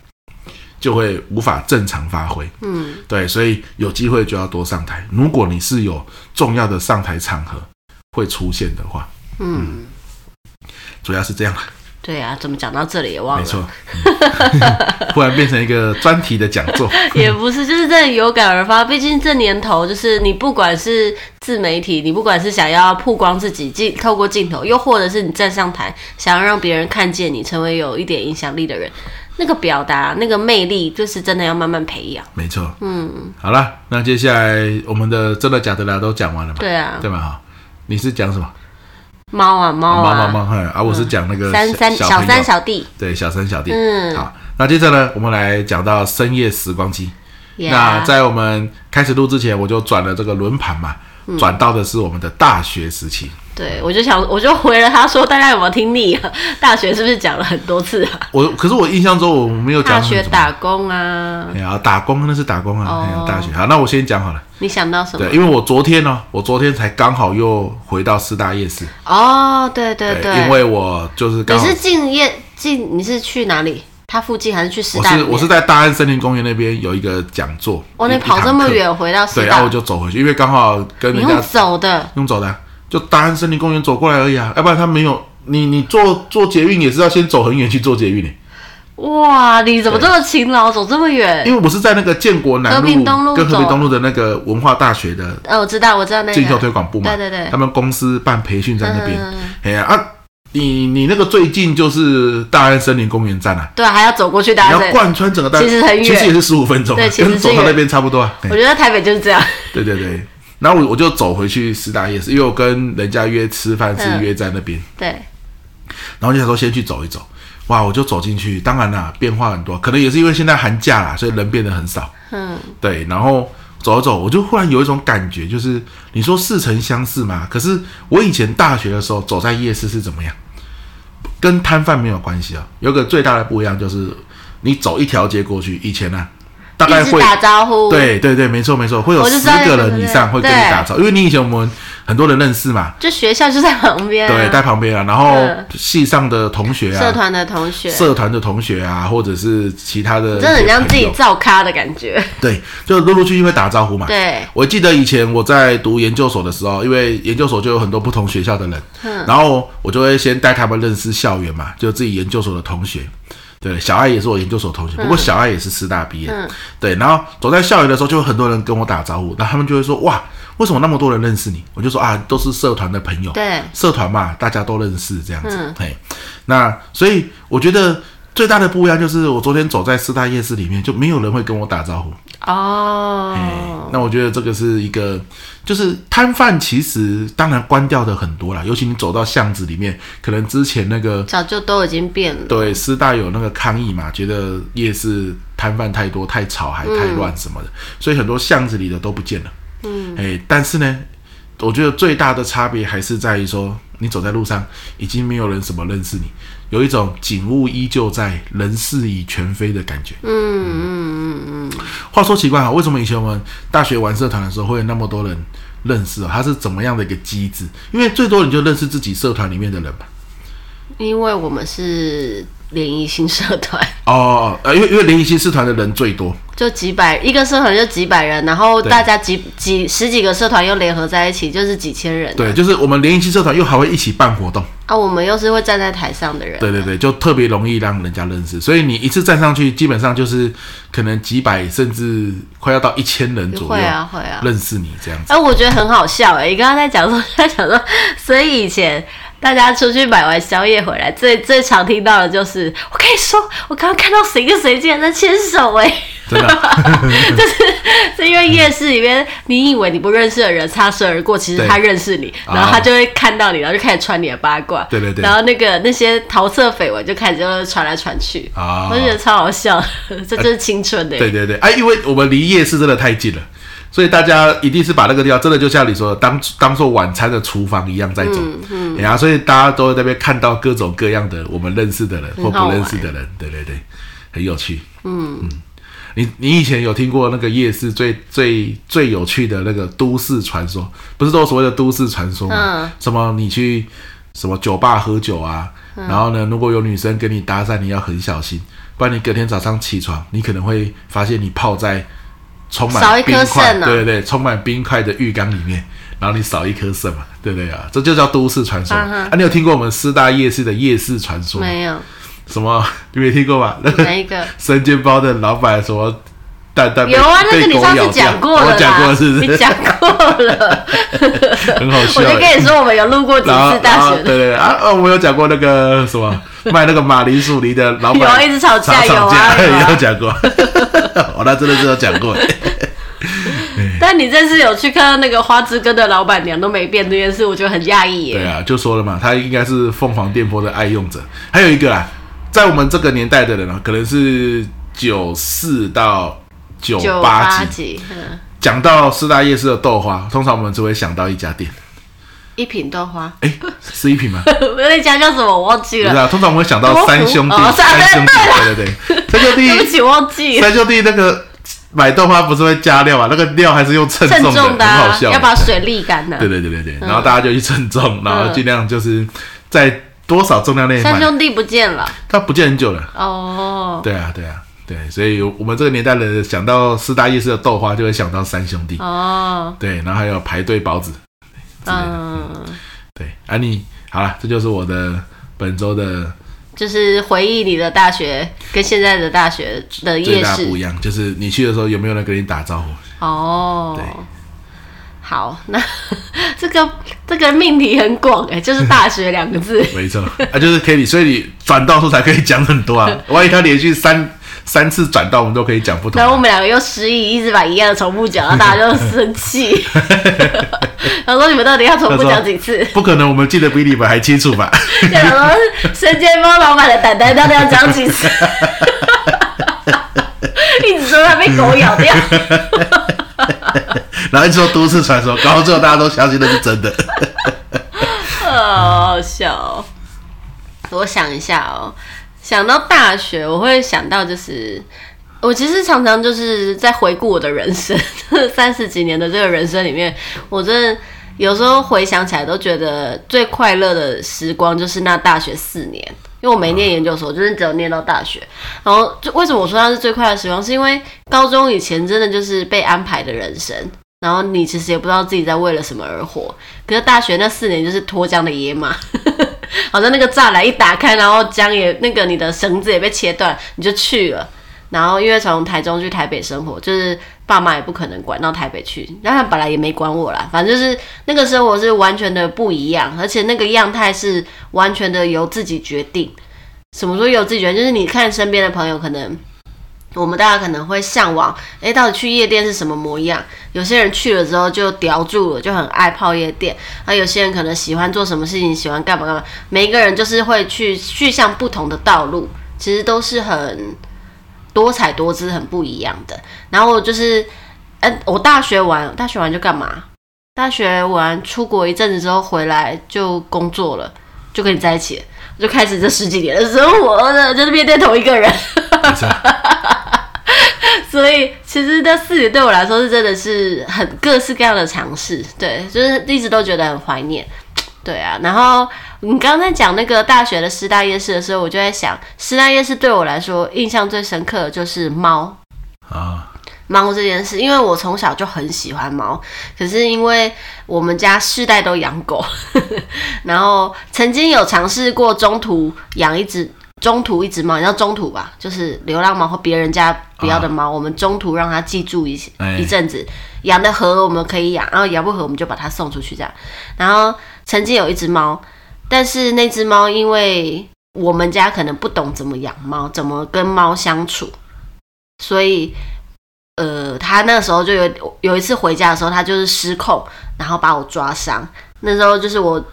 Speaker 1: 就会无法正常发挥。嗯，对，所以有机会就要多上台。如果你是有重要的上台场合会出现的话，嗯，主要是这样。
Speaker 2: 对啊，怎么讲到这里也忘了？
Speaker 1: 没错，嗯、*laughs* 忽然变成一个专题的讲座，*laughs*
Speaker 2: 也不是，就是真的有感而发。毕竟这年头，就是你不管是自媒体，你不管是想要曝光自己，镜透过镜头，又或者是你站上台，想要让别人看见你，成为有一点影响力的人，那个表达，那个魅力，就是真的要慢慢培养。
Speaker 1: 没错，嗯，好了，那接下来我们的真的假的啦都讲完了嘛？
Speaker 2: 对啊，
Speaker 1: 对嘛？哈，你是讲什么？
Speaker 2: 猫啊猫啊
Speaker 1: 猫猫猫！啊，我是讲那个
Speaker 2: 三三小三小弟，
Speaker 1: 对，小三小弟。嗯，好，那接着呢，我们来讲到深夜时光机。那在我们开始录之前，我就转了这个轮盘嘛，转到的是我们的大学时期。
Speaker 2: 对，我就想，我就回了他说，大家有没有听腻啊？*laughs* 大学是不是讲了很多次啊？
Speaker 1: 我可是我印象中我没有讲
Speaker 2: 大学打工啊。
Speaker 1: 哎呀，打工那是打工啊，大学。好，那我先讲好了。
Speaker 2: 你想到什么？
Speaker 1: 对，因为我昨天呢，我昨天才刚好又回到师大夜市。
Speaker 2: 哦，对对对，
Speaker 1: 因为我就是刚好。
Speaker 2: 你是进夜进？你是去哪里？他附近还是去师大？
Speaker 1: 我是我是在大安森林公园那边有一个讲座。
Speaker 2: 哦，你跑这么远回到师大？
Speaker 1: 对，然后我就走回去，因为刚好跟人家
Speaker 2: 用走的，
Speaker 1: 用走的，就大安森林公园走过来而已啊。要不然他没有你，你坐坐捷运也是要先走很远去坐捷运的。
Speaker 2: 哇，你怎么这么勤劳，走这么远？
Speaker 1: 因为我是在那个建国南路跟和平东路的那个文化大学的，
Speaker 2: 呃，我知道，我知道那个
Speaker 1: 进修推广部嘛，
Speaker 2: 对对对，
Speaker 1: 他们公司办培训在那边。哎呀啊，你你那个最近就是大安森林公园站啊，
Speaker 2: 对啊，还要走过去大安，
Speaker 1: 你要贯穿整个大安，
Speaker 2: 其实很远，
Speaker 1: 其实也是十五分钟，
Speaker 2: 对，其实
Speaker 1: 跟走到那边差不多啊。
Speaker 2: 我觉得台北就是这样。
Speaker 1: 对对对，然后我我就走回去师大夜市，因为我跟人家约吃饭是约在那边。对，然后就想说先去走一走。哇！我就走进去，当然啦，变化很多，可能也是因为现在寒假啦，所以人变得很少。嗯，对。然后走一走，我就忽然有一种感觉，就是你说似曾相识嘛。可是我以前大学的时候走在夜市是怎么样？跟摊贩没有关系啊。有个最大的不一样就是，你走一条街过去，以前呢、啊。大概会
Speaker 2: 打招呼，
Speaker 1: 对对对，没错没错，会有十个人以上会跟你打招呼，因为你以前我们很多人认识嘛，
Speaker 2: 就学校就在旁边，
Speaker 1: 对，在旁边啊，然后系上的同学啊，
Speaker 2: 社团的同学，
Speaker 1: 社团的同学啊，或者是其他的，
Speaker 2: 真的很像自己造咖的感觉，
Speaker 1: 对，就陆陆续续会打招呼嘛。
Speaker 2: 对，
Speaker 1: 我记得以前我在读研究所的时候，因为研究所就有很多不同学校的人，嗯，然后我就会先带他们认识校园嘛，就自己研究所的同学。对，小爱也是我研究所同学，不过小爱也是师大毕业。嗯，对，然后走在校园的时候，就有很多人跟我打招呼，那他们就会说：“哇，为什么那么多人认识你？”我就说：“啊，都是社团的朋友。”对，社团嘛，大家都认识这样子。对，那所以我觉得最大的不一样就是，我昨天走在师大夜市里面，就没有人会跟我打招呼。
Speaker 2: 哦、
Speaker 1: 欸，那我觉得这个是一个，就是摊贩其实当然关掉的很多啦，尤其你走到巷子里面，可能之前那个
Speaker 2: 早就都已经变了。
Speaker 1: 对，师大有那个抗议嘛，觉得夜市摊贩太多、太吵还太乱什么的，嗯、所以很多巷子里的都不见了。嗯，哎、欸，但是呢，我觉得最大的差别还是在于说，你走在路上，已经没有人什么认识你。有一种景物依旧在，人事已全非的感觉。嗯嗯嗯嗯。话说奇怪哈，为什么以前我们大学玩社团的时候会有那么多人认识啊？它是怎么样的一个机制？因为最多你就认识自己社团里面的人吧。
Speaker 2: 因为我们是。联谊新社团
Speaker 1: 哦，呃，因为因为联谊新社团的人最多，
Speaker 2: 就几百一个社团就几百人，然后大家几几十几个社团又联合在一起，就是几千人。
Speaker 1: 对，就是我们联谊新社团又还会一起办活动
Speaker 2: 啊，我们又是会站在台上的人。
Speaker 1: 对对对，就特别容易让人家认识，所以你一次站上去，基本上就是可能几百甚至快要到一千人左右，会啊会啊，认识你这样子。
Speaker 2: 哎、啊，我觉得很好笑哎，你刚刚在讲说 *laughs* 在讲说，所以以前。大家出去买完宵夜回来，最最常听到的就是，我跟你说，我刚刚看到谁跟谁竟然在牵手哎，真的，*laughs* 就是是因为夜市里面，你以为你不认识的人擦身而过，其实他认识你，然后他就会看到你，然后就开始传你的八卦，对对对，然后那个那些桃色绯闻就开始就传来传去，啊，我觉得超好笑，*laughs* 这就是青春的，
Speaker 1: 对对对，哎，因为我们离夜市真的太近了。所以大家一定是把那个地方真的就像你说的，当当做晚餐的厨房一样在走，嗯，然、嗯、后所以大家都在那边看到各种各样的我们认识的人或不认识的人，对对对，很有趣。嗯嗯，你你以前有听过那个夜市最最最有趣的那个都市传说？不是都所谓的都市传说吗？嗯、什么你去什么酒吧喝酒啊？嗯、然后呢，如果有女生跟你搭讪，你要很小心，不然你隔天早上起床，你可能会发现你泡在。充满冰块，对对对，充满冰块的浴缸里面，然后你少一颗肾嘛，对不对啊？这就叫都市传说啊！你有听过我们四大夜市的夜市传说吗？没有。什么？你没听过吧？
Speaker 2: 哪一个？*laughs*
Speaker 1: 生煎包的老板什么，蛋蛋
Speaker 2: 有啊，那个你上次讲过了，我讲过是不是？你讲过了，*laughs*
Speaker 1: 很好笑。
Speaker 2: 我就跟你说，我们有录过几次大学，
Speaker 1: 对对啊，我们有讲过那个什么 *laughs* 卖那个马铃薯泥的老板，
Speaker 2: 有一直吵架，有啊，
Speaker 1: 有讲过。我那真的是有讲过。
Speaker 2: 但你这次有去看到那个花枝羹的老板娘都没变这件事，我觉得很讶异耶。
Speaker 1: 对啊，就说了嘛，他应该是凤凰电波的爱用者。还有一个啊，在我们这个年代的人啊，可能是九四到九八级。讲到四大夜市的豆花，通常我们只会想到一家店，
Speaker 2: 一品豆花。
Speaker 1: 哎，是一品吗？*laughs*
Speaker 2: 那家叫什么？我忘记了。
Speaker 1: 不是啊，通常我们会想到三兄弟。三兄弟，对对对，三兄弟。*laughs*
Speaker 2: 对不起，忘记。
Speaker 1: 三兄弟那个。买豆花不是会加料啊？那个料还是用称重的，
Speaker 2: 重的啊、
Speaker 1: 很好笑。
Speaker 2: 要把水沥干的。
Speaker 1: 对对对对对，嗯、然后大家就去称重，然后尽量就是在多少重量内。
Speaker 2: 三兄弟不见了，
Speaker 1: 他不见很久了。
Speaker 2: 哦。
Speaker 1: 对啊对啊对，所以我们这个年代的人想到四大夜市的豆花，就会想到三兄弟。哦。对，然后还有排队包子。嗯。对，安、啊、妮，好了，这就是我的本周的。
Speaker 2: 就是回忆你的大学跟现在的大学的夜市。
Speaker 1: 不一样，就是你去的时候有没有人跟你打招呼？
Speaker 2: 哦，对，好，那 *laughs* 这个这个命题很广哎，就是大学两个字，*laughs*
Speaker 1: 没错，啊，就是可以，所以你转到处才可以讲很多啊，*laughs* 万一他连续三。三次转到，我们都可以讲不同。
Speaker 2: 然后我们两个又失忆，一直把一样的重复讲，然后大家就生气。然后说你们到底要重复讲几次？
Speaker 1: 不可能，我们记得比你们还清楚吧？
Speaker 2: 然后生煎包老板的蛋蛋到底要讲几次？一直说他被狗咬掉。
Speaker 1: 然后一直说都市传说，搞到最后大家都相信那是真的。
Speaker 2: 好好笑哦！我想一下哦。想到大学，我会想到就是，我其实常常就是在回顾我的人生，*laughs* 三十几年的这个人生里面，我真的有时候回想起来都觉得最快乐的时光就是那大学四年，因为我没念研究所，就是只有念到大学。然后就为什么我说它是最快乐时光，是因为高中以前真的就是被安排的人生，然后你其实也不知道自己在为了什么而活。可是大学那四年就是脱缰的野马。*laughs* 好像那个栅栏一打开，然后江也那个你的绳子也被切断，你就去了。然后因为从台中去台北生活，就是爸妈也不可能管到台北去，那他本来也没管我啦。反正就是那个生活是完全的不一样，而且那个样态是完全的由自己决定。什么说幼稚园？就是你看身边的朋友，可能我们大家可能会向往，哎，到底去夜店是什么模样？有些人去了之后就叼住了，就很爱泡夜店。那有些人可能喜欢做什么事情，喜欢干嘛干嘛。每一个人就是会去去向不同的道路，其实都是很多彩多姿、很不一样的。然后就是，嗯，我大学完，大学完就干嘛？大学完出国一阵子之后回来就工作了，就跟你在一起。就开始这十几年的生活了，就是面对同一个人，*laughs* 所以其实这四年对我来说是真的是很各式各样的尝试，对，就是一直都觉得很怀念，对啊。然后你刚才讲那个大学的师大夜市的时候，我就在想，师大夜市对我来说印象最深刻的就是猫啊。猫这件事，因为我从小就很喜欢猫，可是因为我们家世代都养狗，呵呵，然后曾经有尝试过中途养一只中途一只猫，你知道中途吧？就是流浪猫或别人家不要的猫，啊、我们中途让它寄住一一阵子，养的合我们可以养，然后养不合我们就把它送出去这样。然后曾经有一只猫，但是那只猫因为我们家可能不懂怎么养猫，怎么跟猫相处，所以。呃，它那时候就有有一次回家的时候，它就是失控，然后把我抓伤。那时候就是我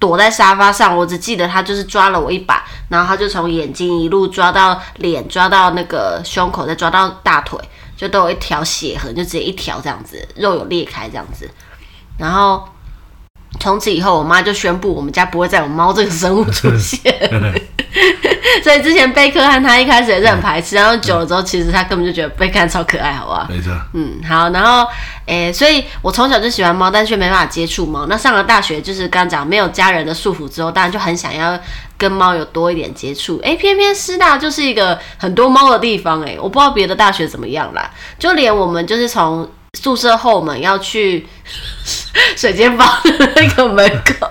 Speaker 2: 躲在沙发上，我只记得他就是抓了我一把，然后他就从眼睛一路抓到脸，抓到那个胸口，再抓到大腿，就都有一条血痕，就直接一条这样子，肉有裂开这样子。然后从此以后，我妈就宣布我们家不会再有猫这个生物出现。*laughs* *laughs* 所以之前贝克汉他一开始也是很排斥，然后久了之后，其实他根本就觉得贝克汉超可爱，好不好？
Speaker 1: 没错。
Speaker 2: 嗯，好。然后，诶、欸，所以我从小就喜欢猫，但却没办法接触猫。那上了大学，就是刚讲没有家人的束缚之后，当然就很想要跟猫有多一点接触。诶、欸，偏偏师大就是一个很多猫的地方、欸。诶，我不知道别的大学怎么样啦，就连我们就是从宿舍后门要去 *laughs* *laughs* 水煎包的那个门口。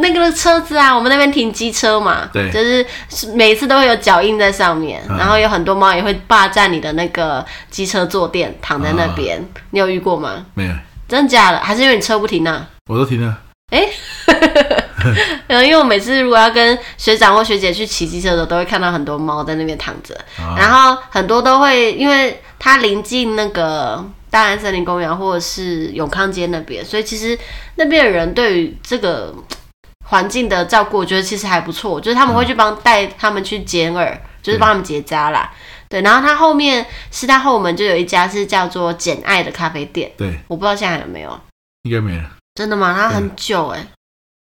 Speaker 2: 那个车子啊，我们那边停机车嘛，
Speaker 1: 对，
Speaker 2: 就是每次都会有脚印在上面，嗯、然后有很多猫也会霸占你的那个机车坐垫，躺在那边。哦、你有遇过吗？
Speaker 1: 没有，
Speaker 2: 真的假的？还是因为你车不停啊？
Speaker 1: 我都停了。
Speaker 2: 哎，*laughs* 因为我每次如果要跟学长或学姐去骑机车的时候，都会看到很多猫在那边躺着，哦、然后很多都会，因为它临近那个。大安森林公园或者是永康街那边，所以其实那边的人对于这个环境的照顾，我觉得其实还不错。就是他们会去帮带他们去剪耳，就是帮他们结扎啦。对，然后他后面是他后门就有一家是叫做“简爱”的咖啡店。
Speaker 1: 对，
Speaker 2: 我不知道现在还有没有，
Speaker 1: 应该没了。
Speaker 2: 真的吗？它很久哎、欸，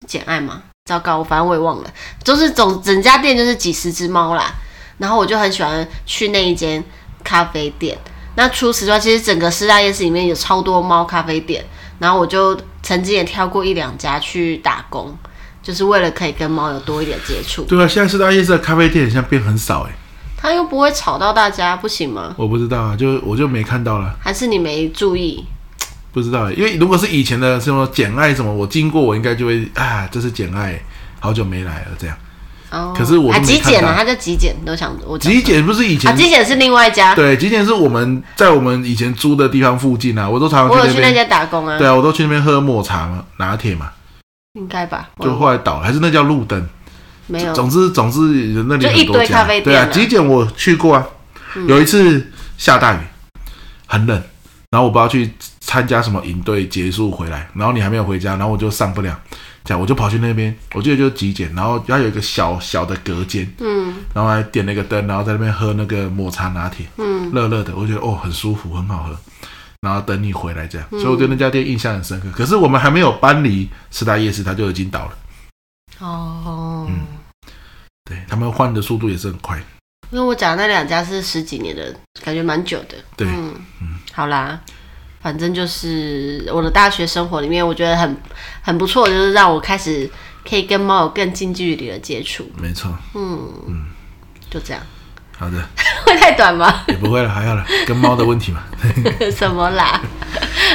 Speaker 2: 简爱吗？糟糕，反正我也忘了。就是总整家店就是几十只猫啦。然后我就很喜欢去那一间咖啡店。那除此之外，其实整个师大夜市里面有超多猫咖啡店，然后我就曾经也挑过一两家去打工，就是为了可以跟猫有多一点接触。对
Speaker 1: 啊，现在师大夜市的咖啡店好像变很少哎。
Speaker 2: 它又不会吵到大家，不行吗？
Speaker 1: 我不知道啊，就我就没看到了。
Speaker 2: 还是你没注意？
Speaker 1: 不知道，因为如果是以前的什么简爱什么，我经过我应该就会啊，这是简爱，好久没来了这样。可是我还
Speaker 2: 极简啊，他叫极简，都想我
Speaker 1: 极简不是以前
Speaker 2: 啊，极简是另外一家。
Speaker 1: 对，极简是我们在我们以前租的地方附近啊，我都常常。
Speaker 2: 我有去那家打工啊。
Speaker 1: 对啊，我都去那边喝抹茶嘛，拿铁嘛。
Speaker 2: 应该吧。
Speaker 1: 就后来倒了，还是那叫路灯。
Speaker 2: 没有。
Speaker 1: 总之总之那里
Speaker 2: 就一堆咖啡店。
Speaker 1: 对啊，极简我去过啊。有一次下大雨，很冷，然后我不知道去参加什么营队结束回来，然后你还没有回家，然后我就上不了。这样我就跑去那边，我记得就是极简，然后它有一个小小的隔间，嗯，然后还点了一个灯，然后在那边喝那个抹茶拿铁，嗯，热热的，我觉得哦很舒服，很好喝，然后等你回来这样，嗯、所以我对那家店印象很深刻。可是我们还没有搬离四大夜市，它就已经倒了。
Speaker 2: 哦，
Speaker 1: 嗯，对他们换的速度也是很快，
Speaker 2: 因为我讲的那两家是十几年的，感觉蛮久的。
Speaker 1: 对，
Speaker 2: 嗯，嗯。好啦。反正就是我的大学生活里面，我觉得很很不错，就是让我开始可以跟猫有更近距离的接触。
Speaker 1: 没错，
Speaker 2: 嗯嗯，就这样。
Speaker 1: 好的，*laughs*
Speaker 2: 会太短吗？
Speaker 1: 也不会了，还好了，跟猫的问题嘛。*laughs*
Speaker 2: 什么啦？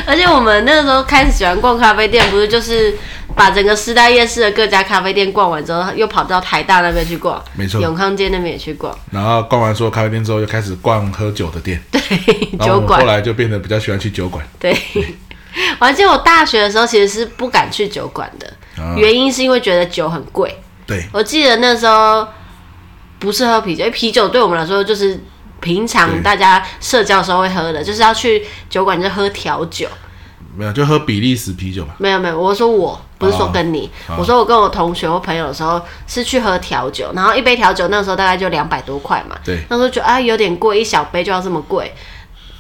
Speaker 2: 而且我们那个时候开始喜欢逛咖啡店，不是就是把整个师大夜市的各家咖啡店逛完之后，又跑到台大那边去逛，
Speaker 1: 没错，
Speaker 2: 永康街那边也去逛。
Speaker 1: 然后逛完所有咖啡店之后，又开始逛 *laughs* 喝酒的店，
Speaker 2: 对，酒馆。
Speaker 1: 后来就变得比较喜欢去酒馆。
Speaker 2: 对，我还记得我大学的时候其实是不敢去酒馆的，原因是因为觉得酒很贵。
Speaker 1: 对，
Speaker 2: 我记得那时候不是喝啤酒，因为啤酒对我们来说就是平常大家社交的时候会喝的，就是要去酒馆就喝调酒。
Speaker 1: 没有，就喝比利时啤酒吧。
Speaker 2: 没有没有，我说我不是说跟你，哦、我说我跟我同学或朋友的时候是去喝调酒，然后一杯调酒那时候大概就两百多块嘛。
Speaker 1: 对。
Speaker 2: 那时候觉得啊有点贵，一小杯就要这么贵，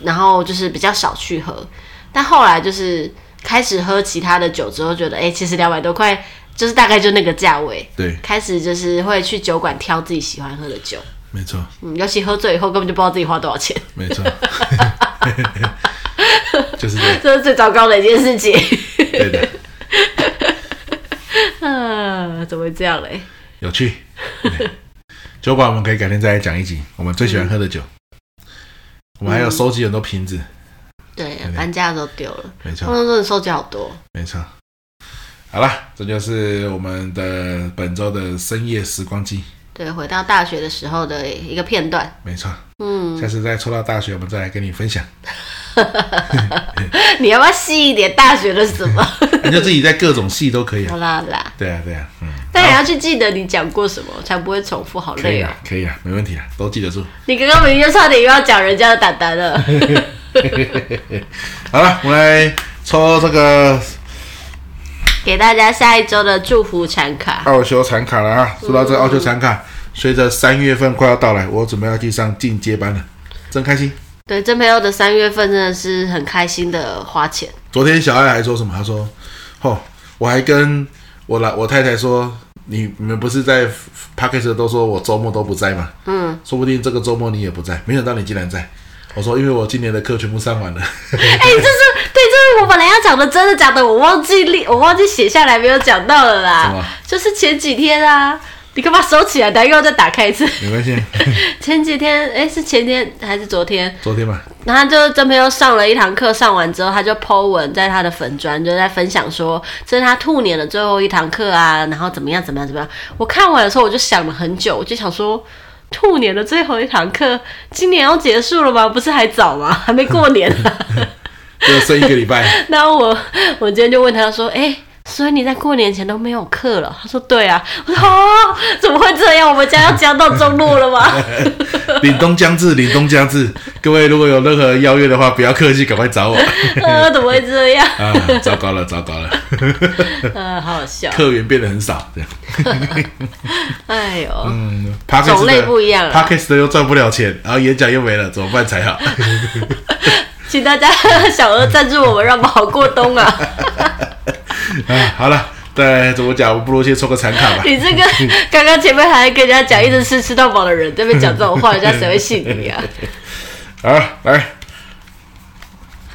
Speaker 2: 然后就是比较少去喝。但后来就是开始喝其他的酒之后，觉得哎、欸，其实两百多块就是大概就那个价位。
Speaker 1: 对。开
Speaker 2: 始就是会去酒馆挑自己喜欢喝的酒。
Speaker 1: 没错。
Speaker 2: 嗯，尤其喝醉以后根本就不知道自己花多少钱。
Speaker 1: 没错。*laughs* 就是这，
Speaker 2: 这是最糟糕的一件事情。
Speaker 1: 对的。*laughs*
Speaker 2: 啊，怎么会这样嘞？
Speaker 1: 有趣。酒馆我们可以改天再来讲一集，我们最喜欢喝的酒。嗯、我们还有收集很多瓶子。
Speaker 2: 对，搬家的时候丢了。
Speaker 1: 没错。
Speaker 2: 他们说你收集好多。
Speaker 1: 没错。好了，这就是我们的本周的深夜时光机。
Speaker 2: 对，回到大学的时候的一个片段。
Speaker 1: 没错。嗯。下次再抽到大学，我们再来跟你分享。*laughs*
Speaker 2: 你要不要细一点？大学的什么？*laughs*
Speaker 1: 你就自己在各种系都可以啊。
Speaker 2: 好啦好啦。
Speaker 1: 对啊对啊，嗯。
Speaker 2: 但也要去记得你讲过什么，才不会重复，好累啊。
Speaker 1: 可以啊，没问题啊，都记得住。
Speaker 2: 你刚刚明明就差点又要讲人家的胆胆了。*laughs*
Speaker 1: 好了，我们来抽这个，
Speaker 2: 给大家下一周的祝福产卡。
Speaker 1: 奥修产卡了啊！说到这个奥修产卡，随着三月份快要到来，我准备要去上进阶班了，真开心。
Speaker 2: 对，真朋友的三月份真的是很开心的花钱。
Speaker 1: 昨天小爱还说什么？他说：“哦，我还跟我老我太太说，你你们不是在 Podcast 都说我周末都不在吗？嗯，说不定这个周末你也不在。没想到你竟然在。我说，因为我今年的课全部上完了。*laughs* 哎、
Speaker 2: 欸，这是对，我本来要讲的，真的假的？我忘记立，我忘记写下来，没有讲到了啦。就是前几天啊。”你干嘛收起来？等下又要再打开一次。
Speaker 1: 没关系。*laughs*
Speaker 2: 前几天，哎，是前天还是昨天？
Speaker 1: 昨天吧。
Speaker 2: 然后就真朋友上了一堂课，上完之后他就 po 文在他的粉专，就在分享说这是他兔年的最后一堂课啊，然后怎么样怎么样怎么样。我看完的时候我就想了很久，我就想说兔年的最后一堂课，今年要结束了吗？不是还早吗？还没过年呢，*laughs*
Speaker 1: 就剩一个礼拜。*laughs*
Speaker 2: 然后我我今天就问他说，哎。所以你在过年前都没有课了？他说对啊。我说哦，怎么会这样？我们家要将到中路了吗？*laughs*
Speaker 1: 凛冬将至，凛冬将至。各位如果有任何邀约的话，不要客气，赶快找我。*laughs*
Speaker 2: 啊，怎么会这样？
Speaker 1: 啊，糟糕了，糟糕了。
Speaker 2: 啊，好好笑。
Speaker 1: 客源变得很少，这样。
Speaker 2: 哎呦，
Speaker 1: 嗯，
Speaker 2: 种类不一样。
Speaker 1: Podcast 又赚不了钱，然后演讲又没了，怎么办才好？
Speaker 2: 请大家小额赞助我们，让我们好过冬啊！
Speaker 1: 哎，*laughs* 好了，对，怎么讲？我不如先抽个残卡吧。*laughs*
Speaker 2: 你这个刚刚前面还跟人家讲一直吃吃到饱的人，这边讲这种话，人家谁会信你啊？*laughs*
Speaker 1: 好，来，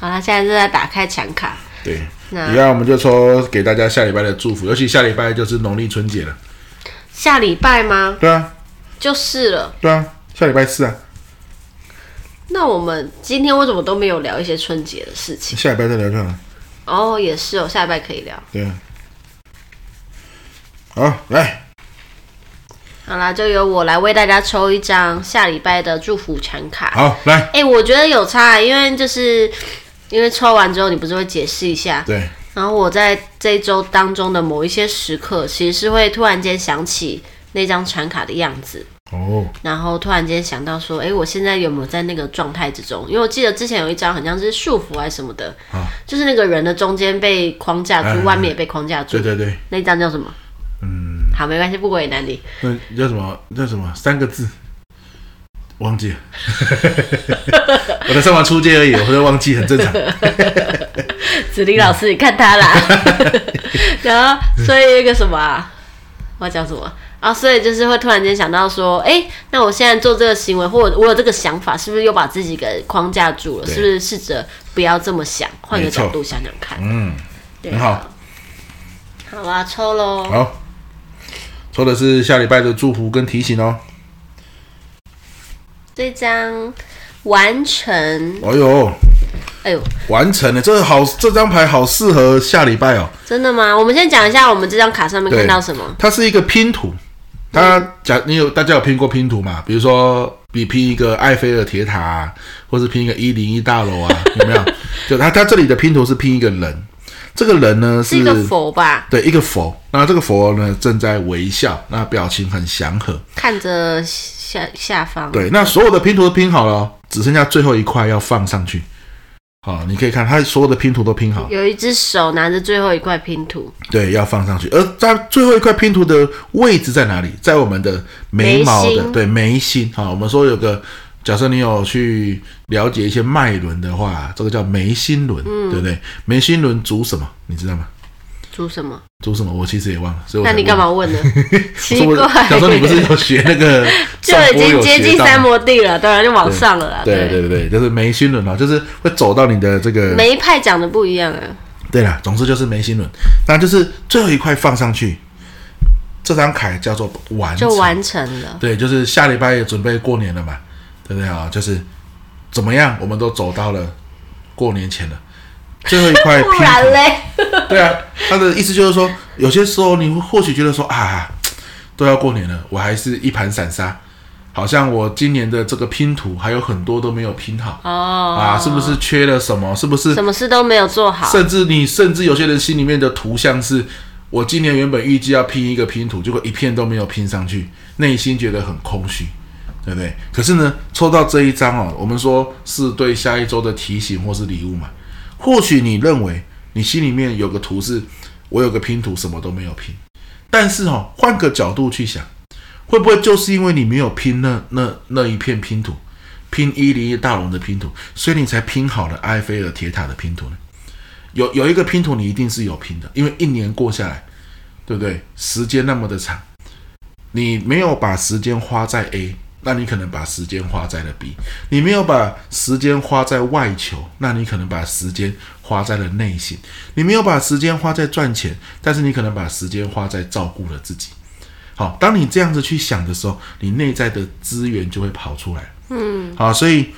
Speaker 2: 好了，现在正在打开残卡。
Speaker 1: 对，那一样我们就抽给大家下礼拜的祝福，尤其下礼拜就是农历春节了。
Speaker 2: 下礼拜吗？
Speaker 1: 对啊，
Speaker 2: 就是了。
Speaker 1: 对啊，下礼拜四啊。
Speaker 2: 那我们今天为什么都没有聊一些春节的事情？
Speaker 1: 下礼拜再聊就好了。
Speaker 2: 哦，也是哦，下礼拜可以聊。
Speaker 1: 对，好，来，
Speaker 2: 好啦，就由我来为大家抽一张下礼拜的祝福禅卡。
Speaker 1: 好，来，哎、
Speaker 2: 欸，我觉得有差，因为就是因为抽完之后，你不是会解释一下？
Speaker 1: 对。
Speaker 2: 然后我在这一周当中的某一些时刻，其实是会突然间想起那张禅卡的样子。
Speaker 1: 哦，
Speaker 2: 然后突然间想到说，哎，我现在有没有在那个状态之中？因为我记得之前有一张好像是束缚还是什么的，啊、就是那个人的中间被框架住，哎、外面也被框架住。
Speaker 1: 对对对，
Speaker 2: 那张叫什么？嗯，好，没关系，不为难你。
Speaker 1: 那叫什么？叫什么？三个字，忘记了。*laughs* 我在上完初阶而已，我会忘记，很正常。
Speaker 2: 子林老师，你看他啦。*laughs* 然后，所以那个什么啊？我要讲什么？啊，所以就是会突然间想到说，哎、欸，那我现在做这个行为，或者我有这个想法，是不是又把自己给框架住了？是不是试着不要这么想，换个角度想想看？
Speaker 1: 嗯，对很好。
Speaker 2: 好啊，抽喽。
Speaker 1: 好，抽的是下礼拜的祝福跟提醒哦。
Speaker 2: 这张完成。
Speaker 1: 哎呦，
Speaker 2: 哎呦，
Speaker 1: 完成了，这个好，这张牌好适合下礼拜哦。
Speaker 2: 真的吗？我们先讲一下我们这张卡上面看到什么。
Speaker 1: 它是一个拼图。他讲，你有大家有拼过拼图嘛？比如说，比拼一个埃菲尔铁塔啊，或是拼一个一零一大楼啊，*laughs* 有没有？就他他这里的拼图是拼一个人，这个人呢是，
Speaker 2: 是一个佛吧？
Speaker 1: 对，一个佛。那这个佛呢正在微笑，那表情很祥和，
Speaker 2: 看着下下方。
Speaker 1: 对，那所有的拼图都拼好了，只剩下最后一块要放上去。好，你可以看，它所有的拼图都拼好。
Speaker 2: 有一只手拿着最后一块拼图，对，
Speaker 1: 要放上去。而在最后一块拼图的位置在哪里？在我们的眉毛的眉对眉心。好，我们说有个，假设你有去了解一些脉轮的话，这个叫眉心轮，嗯、对不对？眉心轮主什么？你知道吗？
Speaker 2: 主什么？
Speaker 1: 煮什么？我其实也忘了。所以我
Speaker 2: 那你干嘛问呢？*laughs* 奇怪，
Speaker 1: 小时候你不是有学那个，*laughs*
Speaker 2: 就已经接近三摩地了，当然就往上了啦。
Speaker 1: 对对对对，就是眉心轮啊，就是会走到你的这个。
Speaker 2: 每一派讲的不一样啊。
Speaker 1: 对了，总之就是眉心轮，那就是最后一块放上去，这张卡叫做完成，
Speaker 2: 就完成了。
Speaker 1: 对，就是下礼拜也准备过年了嘛，对不对啊？就是怎么样，我们都走到了过年前了。最后一块拼图，不然嘞对啊，他的意思就是说，有些时候你会或许觉得说啊，都要过年了，我还是一盘散沙，好像我今年的这个拼图还有很多都没有拼好哦，啊，是不是缺了什么？是不是
Speaker 2: 什么事都没有做好？
Speaker 1: 甚至你甚至有些人心里面的图像是，我今年原本预计要拼一个拼图，结果一片都没有拼上去，内心觉得很空虚，对不对？可是呢，抽到这一张哦，我们说是对下一周的提醒或是礼物嘛。或许你认为你心里面有个图是，我有个拼图什么都没有拼，但是哦，换个角度去想，会不会就是因为你没有拼那那那一片拼图，拼一零一大龙的拼图，所以你才拼好了埃菲尔铁塔的拼图呢？有有一个拼图你一定是有拼的，因为一年过下来，对不对？时间那么的长，你没有把时间花在 A。那你可能把时间花在了 B，你没有把时间花在外求，那你可能把时间花在了内心。你没有把时间花在赚钱，但是你可能把时间花在照顾了自己。好，当你这样子去想的时候，你内在的资源就会跑出来。嗯，好，所以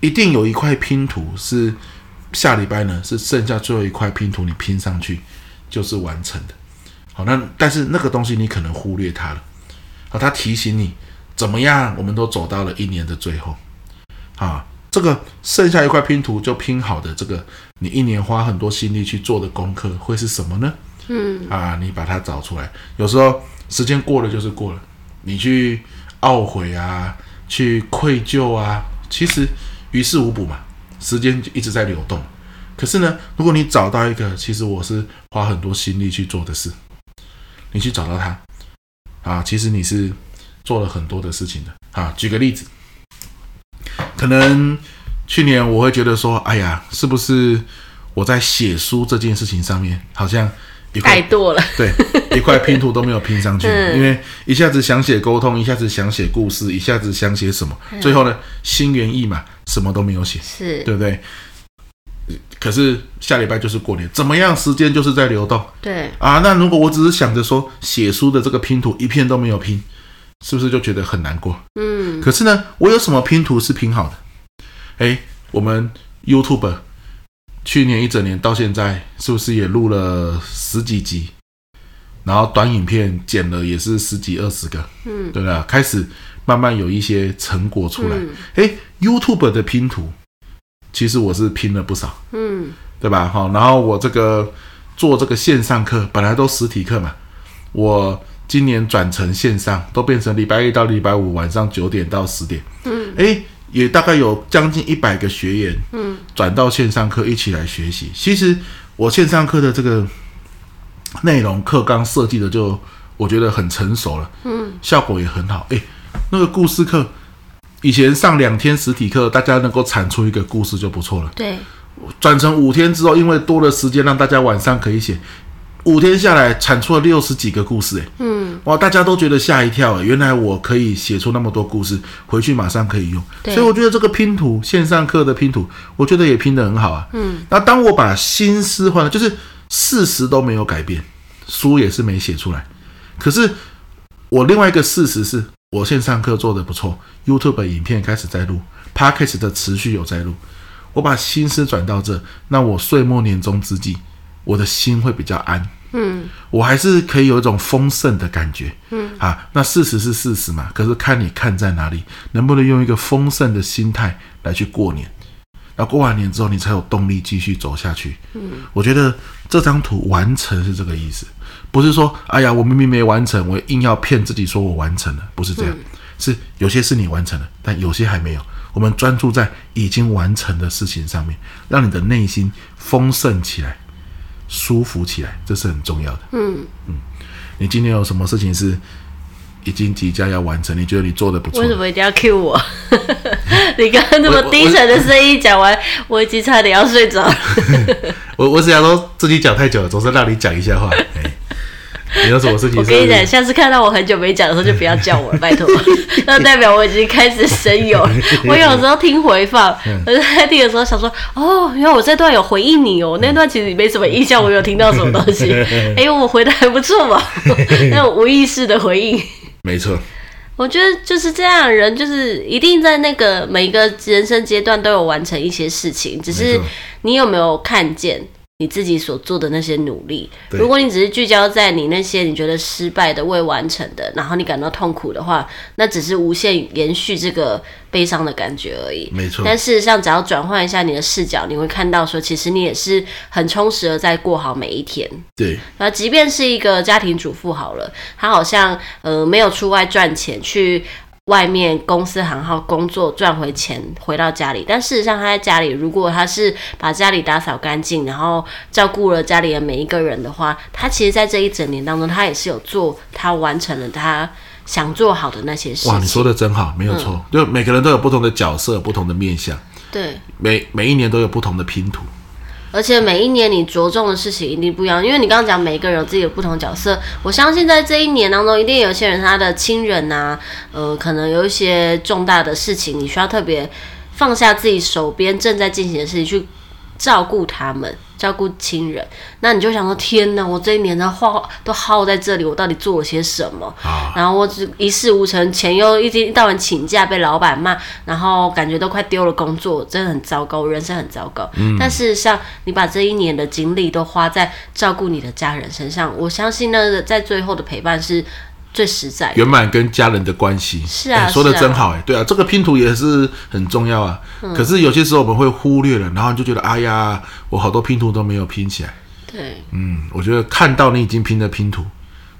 Speaker 1: 一定有一块拼图是下礼拜呢，是剩下最后一块拼图，你拼上去就是完成的。好，那但是那个东西你可能忽略它了。好，它提醒你。怎么样？我们都走到了一年的最后，啊，这个剩下一块拼图就拼好的这个，你一年花很多心力去做的功课会是什么呢？嗯，啊，你把它找出来。有时候时间过了就是过了，你去懊悔啊，去愧疚啊，其实于事无补嘛。时间就一直在流动。可是呢，如果你找到一个，其实我是花很多心力去做的事，你去找到它，啊，其实你是。做了很多的事情的啊，举个例子，可能去年我会觉得说，哎呀，是不是我在写书这件事情上面好像一块
Speaker 2: 太多了，
Speaker 1: 对，一块拼图都没有拼上去，*laughs* 嗯、因为一下子想写沟通，一下子想写故事，一下子想写什么，最后呢，心猿意马，什么都没有写，是对不对？可是下礼拜就是过年，怎么样？时间就是在流动，对啊。那如果我只是想着说写书的这个拼图一片都没有拼。是不是就觉得很难过？嗯，可是呢，我有什么拼图是拼好的？哎，我们 YouTube 去年一整年到现在，是不是也录了十几集？然后短影片剪了也是十几二十个，嗯，对不对？开始慢慢有一些成果出来。哎，嗯，YouTube 的拼图，其实我是拼了不少，嗯，对吧？好，然后我这个做这个线上课，本来都实体课嘛，我。今年转成线上，都变成礼拜一到礼拜五晚上九点到十点。嗯，诶，也大概有将近一百个学员，嗯，转到线上课一起来学习。其实我线上课的这个内容课纲设计的就我觉得很成熟了，嗯，效果也很好。诶，那个故事课以前上两天实体课，大家能够产出一个故事就不错了。对，转成五天之后，因为多了时间，让大家晚上可以写。五天下来产出了六十几个故事，哎，嗯，哇，大家都觉得吓一跳，哎，原来我可以写出那么多故事，回去马上可以用，所以我觉得这个拼图线上课的拼图，我觉得也拼得很好啊，嗯，那当我把心思换了，就是事实都没有改变，书也是没写出来，可是我另外一个事实是我线上课做得不错，YouTube 影片开始在录，Podcast 的持续有在录，我把心思转到这，那我岁末年终之际。我的心会比较安，嗯，我还是可以有一种丰盛的感觉，嗯，啊，那事实是事实嘛，可是看你看在哪里，能不能用一个丰盛的心态来去过年，那过完年之后你才有动力继续走下去，嗯，我觉得这张图完成是这个意思，不是说，哎呀，我明明没完成，我硬要骗自己说我完成了，不是这样，是有些是你完成了，但有些还没有。我们专注在已经完成的事情上面，让你的内心丰盛起来、舒服起来，这是很重要的。
Speaker 2: 嗯
Speaker 1: 嗯，你今天有什么事情是已经即将要完成？你觉得你做的不错？
Speaker 2: 为什么一定要 cue 我？*laughs* 你刚刚那么低沉的声音讲完，我已经差点要睡着了。
Speaker 1: 我我只想说自己讲太久了，总是让你讲一下话。*laughs* 你有什么事情？
Speaker 2: 我跟你讲，下次看到我很久没讲的时候，就不要叫我了，*laughs* 拜托。*laughs* 那代表我已经开始神游。*laughs* 我有时候听回放，我在听的时候想说，哦，原来我这段有回应你哦。那段其实没什么印象，我有听到什么东西。哎呦，我回的还不错嘛，那种无意识的回应。
Speaker 1: 没错。
Speaker 2: 我觉得就是这样，人就是一定在那个每一个人生阶段都有完成一些事情，只是你有没有看见？你自己所做的那些努力，如果你只是聚焦在你那些你觉得失败的、未完成的，然后你感到痛苦的话，那只是无限延续这个悲伤的感觉而已。
Speaker 1: 没错。
Speaker 2: 但事实上，只要转换一下你的视角，你会看到说，其实你也是很充实的在过好每一天。
Speaker 1: 对。
Speaker 2: 那即便是一个家庭主妇好了，她好像呃没有出外赚钱去。外面公司行号工作赚回钱回到家里，但事实上他在家里，如果他是把家里打扫干净，然后照顾了家里的每一个人的话，他其实，在这一整年当中，他也是有做，他完成了他想做好的那些事情。
Speaker 1: 哇，你说的真好，没有错，嗯、就每个人都有不同的角色，不同的面相，
Speaker 2: 对，
Speaker 1: 每每一年都有不同的拼图。
Speaker 2: 而且每一年你着重的事情一定不一样，因为你刚刚讲每一个人有自己的不同角色。我相信在这一年当中，一定有些人他的亲人呐、啊，呃，可能有一些重大的事情，你需要特别放下自己手边正在进行的事情去照顾他们。照顾亲人，那你就想说：天哪，我这一年的花都耗在这里，我到底做了些什么？啊、然后我只一事无成，钱又一天到晚请假被老板骂，然后感觉都快丢了工作，真的很糟糕，人生很糟糕。嗯、但事实上，你把这一年的精力都花在照顾你的家人身上，我相信那个在最后的陪伴是。最实在，圆满跟家人的关系是啊，
Speaker 1: 欸、说的真好哎、欸，对啊，这个拼图也是很重要啊。嗯、可是有些时候我们会忽略了，然后就觉得哎呀，我好多拼图都没有拼起来。
Speaker 2: 对，
Speaker 1: 嗯，我觉得看到你已经拼的拼图，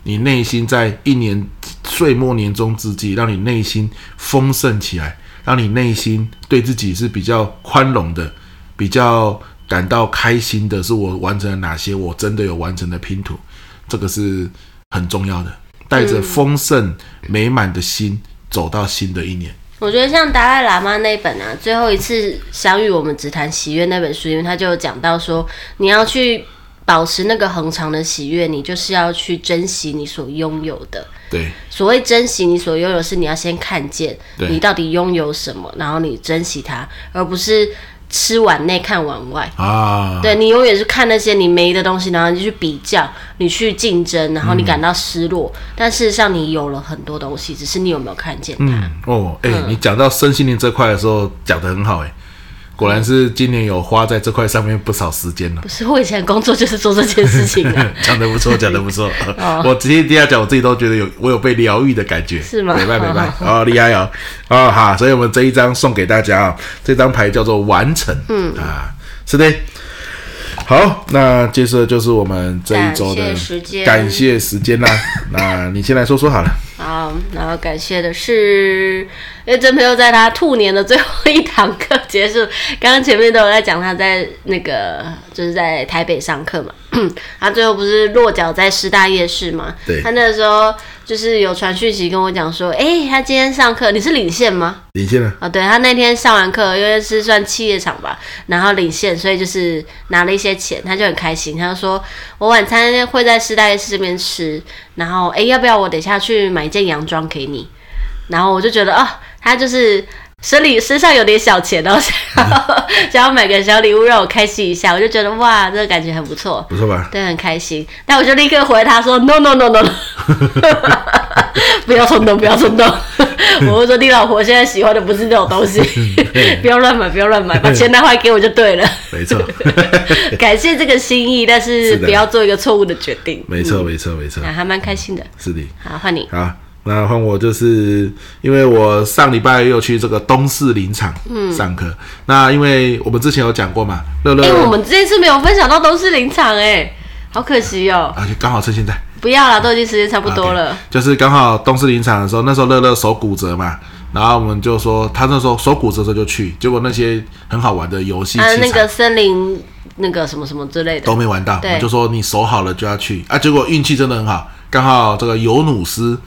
Speaker 1: 你内心在一年岁末年终之际，让你内心丰盛起来，让你内心对自己是比较宽容的，比较感到开心的，是我完成了哪些我真的有完成的拼图，这个是很重要的。带着丰盛美满的心走到新的一年。
Speaker 2: 我觉得像达赖喇嘛那本啊，最后一次相遇，我们只谈喜悦那本书，因为他就有讲到说，你要去保持那个恒长的喜悦，你就是要去珍惜你所拥有的。
Speaker 1: 对，
Speaker 2: 所谓珍惜你所拥有，是你要先看见你到底拥有什么，然后你珍惜它，而不是。吃碗内看碗外啊！对，你永远是看那些你没的东西，然后你去比较，你去竞争，然后你感到失落。嗯、但事实上，你有了很多东西，只是你有没有看见它？
Speaker 1: 嗯、哦，哎、欸，嗯、你讲到身心灵这块的时候，讲的很好、欸，哎。果然是今年有花在这块上面不少时间了。
Speaker 2: 不是，我以前工作就是做这件事情的。*laughs*
Speaker 1: 讲的不错，*laughs* 讲的不错。哦、我直接第二讲，我自己都觉得有我有被疗愈的感觉。
Speaker 2: 是吗？
Speaker 1: 明白明白。哦，厉害哦。哦，好，所以我们这一张送给大家啊，这张牌叫做完成。嗯啊，是的。好，那接着就是我们这一周的
Speaker 2: 感谢时间，
Speaker 1: 感谢时间啦。那你先来说说好了。
Speaker 2: 好，然后感谢的是，因为真朋友在他兔年的最后一堂课结束，刚刚前面都有在讲他在那个就是在台北上课嘛，*clears throat* 他最后不是落脚在师大夜市嘛？
Speaker 1: 对，
Speaker 2: 他那个时候。就是有传讯息跟我讲说，哎、欸，他今天上课，你是领线吗？
Speaker 1: 领线啊啊，
Speaker 2: 对，他那天上完课，因为是算企业场吧，然后领线，所以就是拿了一些钱，他就很开心，他就说我晚餐会在师大夜市这边吃，然后哎、欸，要不要我等一下去买一件洋装给你？然后我就觉得哦，他就是。身里身上有点小钱哦，想要 *laughs* 想要买个小礼物让我开心一下，我就觉得哇，这个感觉很不错，
Speaker 1: 不错吧？
Speaker 2: 对，很开心。但我就立刻回他说：“No No No No No，*laughs* 不要冲动，不要冲动。*laughs* ”我会说：“你老婆现在喜欢的不是这种东西，不要乱买，不要乱买，把钱拿回来给我就对了。”
Speaker 1: 没错，
Speaker 2: 感谢这个心意，但是不要做一个错误的决定。
Speaker 1: 没错，没错，没错，
Speaker 2: 还蛮开心的。
Speaker 1: 是的，
Speaker 2: 好，换你。
Speaker 1: 好。那换我就是，因为我上礼拜又去这个东势林场上课。嗯、那因为我们之前有讲过嘛，乐乐。
Speaker 2: 哎、欸，我们这次没有分享到东势林场，哎，好可惜哦。
Speaker 1: 而且刚好趁现在。
Speaker 2: 不要了，都已经时间差不多了。Okay,
Speaker 1: 就是刚好东势林场的时候，那时候乐乐手骨折嘛，然后我们就说他那时候手骨折的时候就去，结果那些很好玩的游戏，
Speaker 2: 啊，那个森林那个什么什么之类的
Speaker 1: 都没玩到，对我就说你手好了就要去啊，结果运气真的很好，刚好这个尤努斯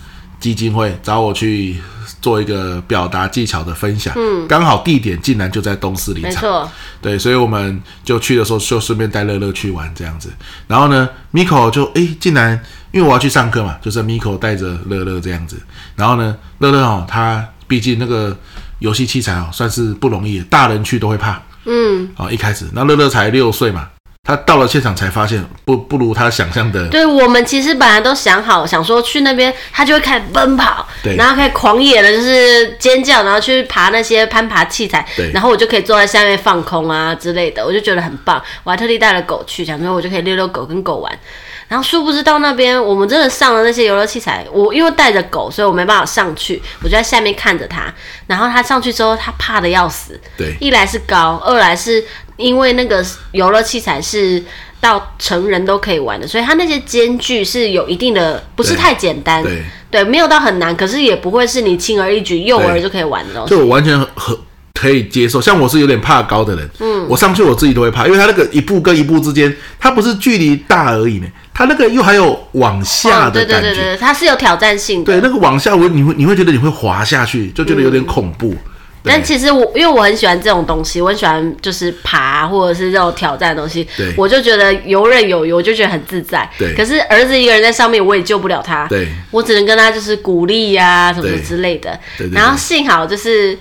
Speaker 1: 基金会找我去。做一个表达技巧的分享，嗯，刚好地点竟然就在东四林场，没错，对，所以我们就去的时候就顺便带乐乐去玩这样子。然后呢，Miko 就哎，竟然因为我要去上课嘛，就是 Miko 带着乐乐这样子。然后呢，乐乐哦，他毕竟那个游戏器材哦，算是不容易，大人去都会怕，嗯，哦，一开始，那乐乐才六岁嘛。他到了现场才发现不不如他想象的。
Speaker 2: 对，我们其实本来都想好，想说去那边他就会开始奔跑，对，然后开始狂野的，就是尖叫，然后去爬那些攀爬器材，对，然后我就可以坐在下面放空啊之类的，我就觉得很棒。我还特地带了狗去，想说我就可以遛遛狗，跟狗玩。然后殊不知到那边，我们真的上了那些游乐器材，我因为带着狗，所以我没办法上去，我就在下面看着他。然后他上去之后，他怕的要死，对，一来是高，二来是。因为那个游乐器材是到成人都可以玩的，所以它那些间距是有一定的，不是太简单。对，对，没有到很难，可是也不会是你轻而易举幼儿就可以玩的东西。
Speaker 1: 就我完全很可以接受。像我是有点怕高的人，嗯，我上去我自己都会怕，因为它那个一步跟一步之间，它不是距离大而已呢，它那个又还有往下的感觉，哦、对对对对，
Speaker 2: 它是有挑战性的。
Speaker 1: 对，那个往下我你会你会觉得你会滑下去，就觉得有点恐怖。嗯
Speaker 2: 但其实我因为我很喜欢这种东西，我很喜欢就是爬或者是这种挑战的东西，对我就觉得游刃有余，我就觉得很自在。对，可是儿子一个人在上面，我也救不了他。对，我只能跟他就是鼓励呀、啊、什么之类的。对对对对，然后幸好就是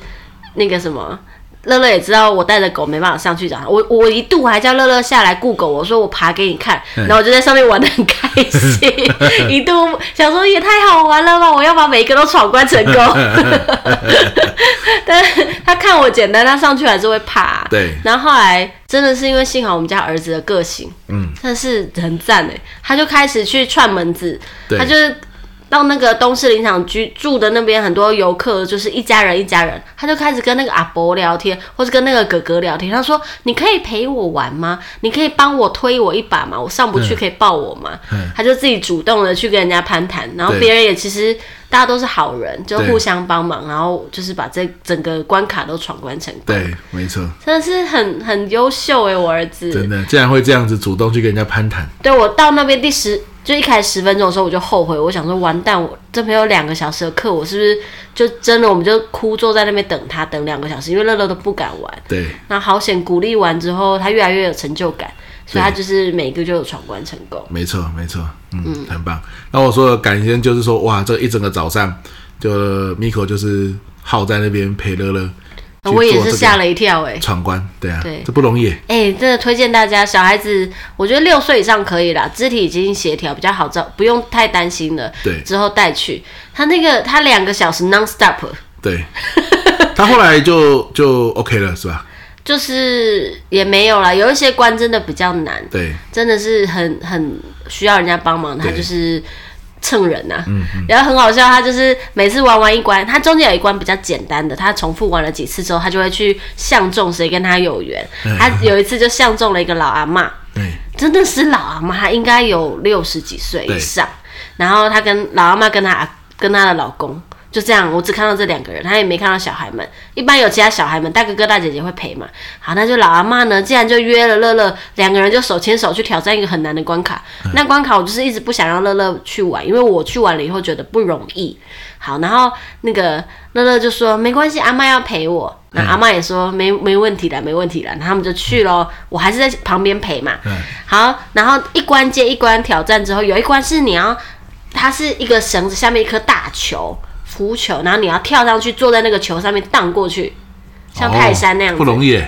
Speaker 2: 那个什么。乐乐也知道我带着狗没办法上去找他，我我一度还叫乐乐下来顾狗，我说我爬给你看，然后我就在上面玩的很开心，*laughs* 一度想说也太好玩了吧，我要把每一个都闯关成功。*laughs* 但是他看我简单，他上去还是会怕。对。然后后来真的是因为幸好我们家儿子的个性，嗯，但是很赞哎，他就开始去串门子，他就是。到那个东势林场居住的那边，很多游客就是一家人一家人，他就开始跟那个阿伯聊天，或是跟那个哥哥聊天。他说：“你可以陪我玩吗？你可以帮我推我一把吗？我上不去可以抱我吗？”嗯、他就自己主动的去跟人家攀谈，然后别人也其实大家都是好人，就互相帮忙，然后就是把这整个关卡都闯关成功。
Speaker 1: 对，没错，
Speaker 2: 真的是很很优秀哎，我儿子
Speaker 1: 真的竟然会这样子主动去跟人家攀谈。
Speaker 2: 对，我到那边第十。就一开始十分钟的时候，我就后悔，我想说完蛋，我这边有两个小时的课，我是不是就真的我们就哭坐在那边等他等两个小时，因为乐乐都不敢玩。对。那好险，鼓励完之后，他越来越有成就感，所以他就是每个就有闯关成功。
Speaker 1: 没错，没错，嗯，嗯很棒。那我说的感谢就是说，哇，这一整个早上，就 Miko 就是耗在那边陪乐乐。
Speaker 2: 我也是吓了一跳哎、欸，
Speaker 1: 闯关，对啊，对，这不容易。
Speaker 2: 哎、欸，真的推荐大家，小孩子，我觉得六岁以上可以啦，肢体已经协调比较好，照不用太担心了。对，之后带去。他那个他两个小时 non stop，
Speaker 1: 对，*laughs* 他后来就就 OK 了是吧？
Speaker 2: 就是也没有啦，有一些关真的比较难，对，真的是很很需要人家帮忙，他就是。蹭人呐、啊，嗯嗯、然后很好笑，他就是每次玩完一关，他中间有一关比较简单的，他重复玩了几次之后，他就会去相中谁跟他有缘。嗯、他有一次就相中了一个老阿妈，对真的是老阿嬷，他应该有六十几岁以上。然后他跟老阿妈跟他跟他的老公。就这样，我只看到这两个人，他也没看到小孩们。一般有其他小孩们，大哥哥大姐姐会陪嘛。好，那就老阿嬷呢，既然就约了乐乐，两个人就手牵手去挑战一个很难的关卡。嗯、那关卡我就是一直不想让乐乐去玩，因为我去玩了以后觉得不容易。好，然后那个乐乐就说没关系，阿嬷要陪我。那阿嬷也说没没问题的，没问题的。他们就去咯，我还是在旁边陪嘛。嗯、好，然后一关接一关挑战之后，有一关是你要，它是一个绳子下面一颗大球。浮球，然后你要跳上去，坐在那个球上面荡过去，像泰山那样不容易。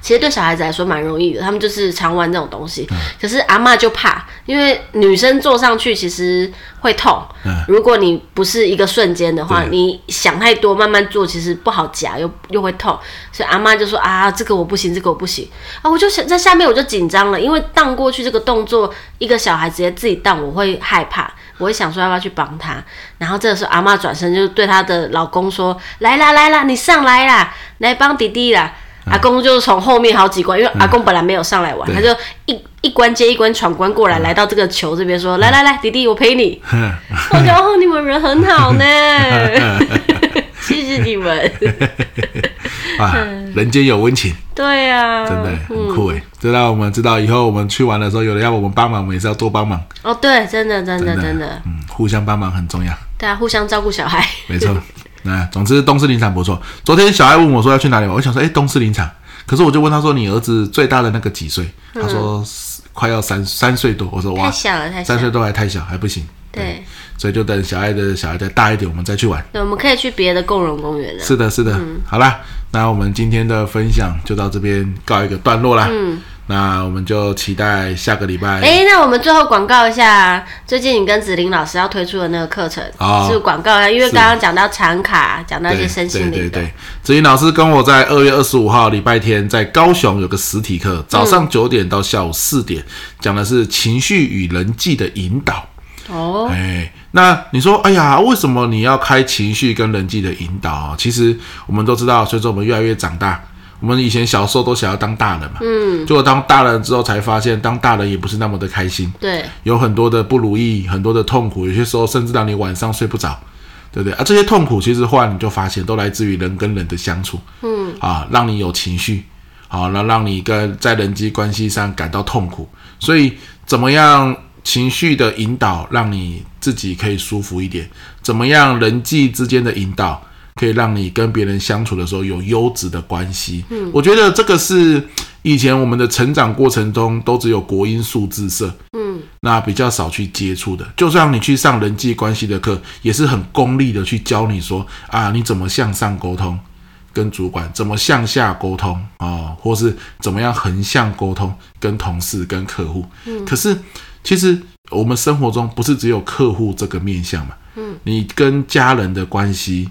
Speaker 2: 其实对小孩子来说蛮容易的，他们就是常玩这种东西。嗯、可是阿嬷就怕，因为女生坐上去其实会痛。嗯、如果你不是一个瞬间的话，你想太多，慢慢做其实不好夹，又又会痛。所以阿妈就说啊，这个我不行，这个我不行啊。我就想在下面我就紧张了，因为荡过去这个动作，一个小孩直接自己荡，我会害怕，我会想说要不要去帮他。然后这个时候阿嬷转身就对她的老公说：“来啦来啦，你上来啦，来帮弟弟啦。”阿公就从后面好几关，因为阿公本来没有上来玩，嗯、他就一一关接一关闯关过来，来到这个球这边说：“来来来，弟弟，我陪你。”我觉得哦，*laughs* 你们人很好呢，*laughs* 谢谢你们。*laughs*
Speaker 1: 啊，人间有温情，
Speaker 2: 对呀，
Speaker 1: 真的很酷哎。这让我们知道以后我们去玩的时候，有人要我们帮忙，我们也是要多帮忙。
Speaker 2: 哦，对，真的，真的，真的，
Speaker 1: 嗯，互相帮忙很重要。
Speaker 2: 对啊，互相照顾小孩。
Speaker 1: 没错。那总之，东势林场不错。昨天小孩问我说要去哪里玩，我想说，哎，东势林场。可是我就问他说：“你儿子最大的那个几岁？”他说：“快要三三岁多。”我说：“哇，
Speaker 2: 太小了，太小了，
Speaker 1: 三岁多还太小，还不行。”对，所以就等小爱的小孩再大一点，我们再去玩。
Speaker 2: 对，我们可以去别的共融公园了。
Speaker 1: 是的，是的。嗯，好啦，那我们今天的分享就到这边告一个段落啦。嗯。那我们就期待下个礼拜。
Speaker 2: 哎，那我们最后广告一下，最近你跟子玲老师要推出的那个课程，哦、是广告啊。因为刚刚讲到产卡，讲到一些身心灵。对对对，
Speaker 1: 子玲老师跟我在二月二十五号礼拜天在高雄有个实体课，早上九点到下午四点，讲、嗯、的是情绪与人际的引导。哦，哎，那你说，哎呀，为什么你要开情绪跟人际的引导？其实我们都知道，随着我们越来越长大。我们以前小时候都想要当大人嘛，嗯，结果当大人之后才发现，当大人也不是那么的开心，
Speaker 2: 对，
Speaker 1: 有很多的不如意，很多的痛苦，有些时候甚至让你晚上睡不着，对不对？啊，这些痛苦其实后来你就发现，都来自于人跟人的相处，嗯，啊，让你有情绪，好，那让你跟在人际关系上感到痛苦，所以怎么样情绪的引导，让你自己可以舒服一点？怎么样人际之间的引导？可以让你跟别人相处的时候有优质的关系。嗯，我觉得这个是以前我们的成长过程中都只有国音数字社，嗯，那比较少去接触的。就算你去上人际关系的课，也是很功利的去教你说啊，你怎么向上沟通，跟主管怎么向下沟通啊，哦，或是怎么样横向沟通，跟同事、跟客户。嗯，可是其实我们生活中不是只有客户这个面向嘛，嗯，你跟家人的关系。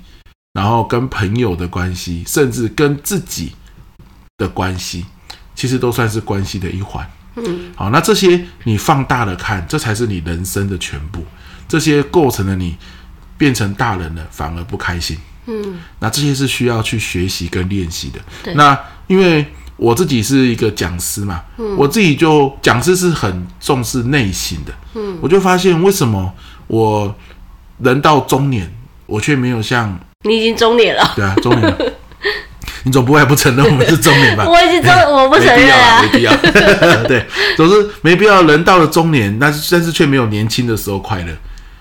Speaker 1: 然后跟朋友的关系，甚至跟自己的关系，其实都算是关系的一环。嗯，好，那这些你放大了看，这才是你人生的全部。这些构成了你变成大人了，反而不开心。嗯，那这些是需要去学习跟练习的。对，那因为我自己是一个讲师嘛，嗯，我自己就讲师是很重视内心的。嗯，我就发现为什么我人到中年，我却没有像
Speaker 2: 你已经中年了，
Speaker 1: 对啊，中年了。*laughs* 你总不会还不承认我们是中年吧？*laughs*
Speaker 2: 我已经中，我不承认啊，
Speaker 1: 没必要，没必要。*laughs* 对，总是没必要。人到了中年，但是但是却没有年轻的时候快乐。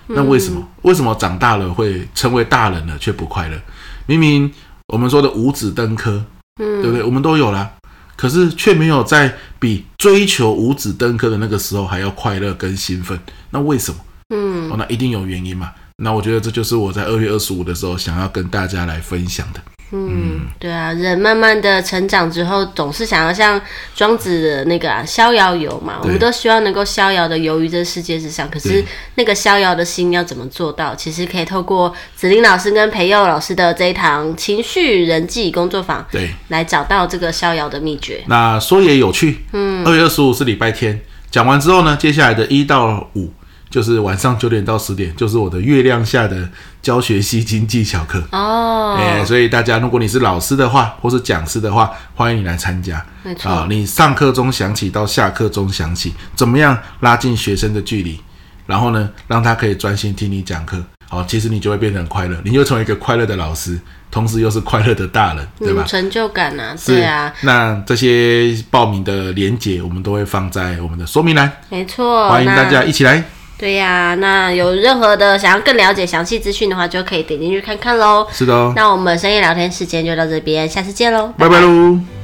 Speaker 1: 那为什么？嗯、为什么长大了会成为大人了却不快乐？明明我们说的五子登科，嗯，对不对？我们都有啦，可是却没有在比追求五子登科的那个时候还要快乐跟兴奋。那为什么？嗯，哦，那一定有原因嘛。那我觉得这就是我在二月二十五的时候想要跟大家来分享的。
Speaker 2: 嗯，对啊，人慢慢的成长之后，总是想要像庄子的那个啊，逍遥游嘛。我们都希望能够逍遥的游于这世界之上。可是那个逍遥的心要怎么做到？其实可以透过子玲老师跟培佑老师的这一堂情绪人际工作坊，对，来找到这个逍遥的秘诀。
Speaker 1: 那说也有趣，嗯，二月二十五是礼拜天，讲完之后呢，接下来的一到五。就是晚上九点到十点，就是我的月亮下的教学吸睛技巧课哦。哎，所以大家，如果你是老师的话，或是讲师的话，欢迎你来参加。没错啊，你上课中想起到下课中想起，怎么样拉近学生的距离？然后呢，让他可以专心听你讲课。好，其实你就会变得很快乐，你就成为一个快乐的老师，同时又是快乐的大人，对吧？
Speaker 2: 成就感啊，对啊。
Speaker 1: 那这些报名的连结，我们都会放在我们的说明栏。
Speaker 2: 没错，
Speaker 1: 欢迎大家一起来。
Speaker 2: 对呀、啊，那有任何的想要更了解详细资讯的话，就可以点进去看看喽。
Speaker 1: 是的，
Speaker 2: 那我们深夜聊天时间就到这边，下次见喽，
Speaker 1: 拜拜喽。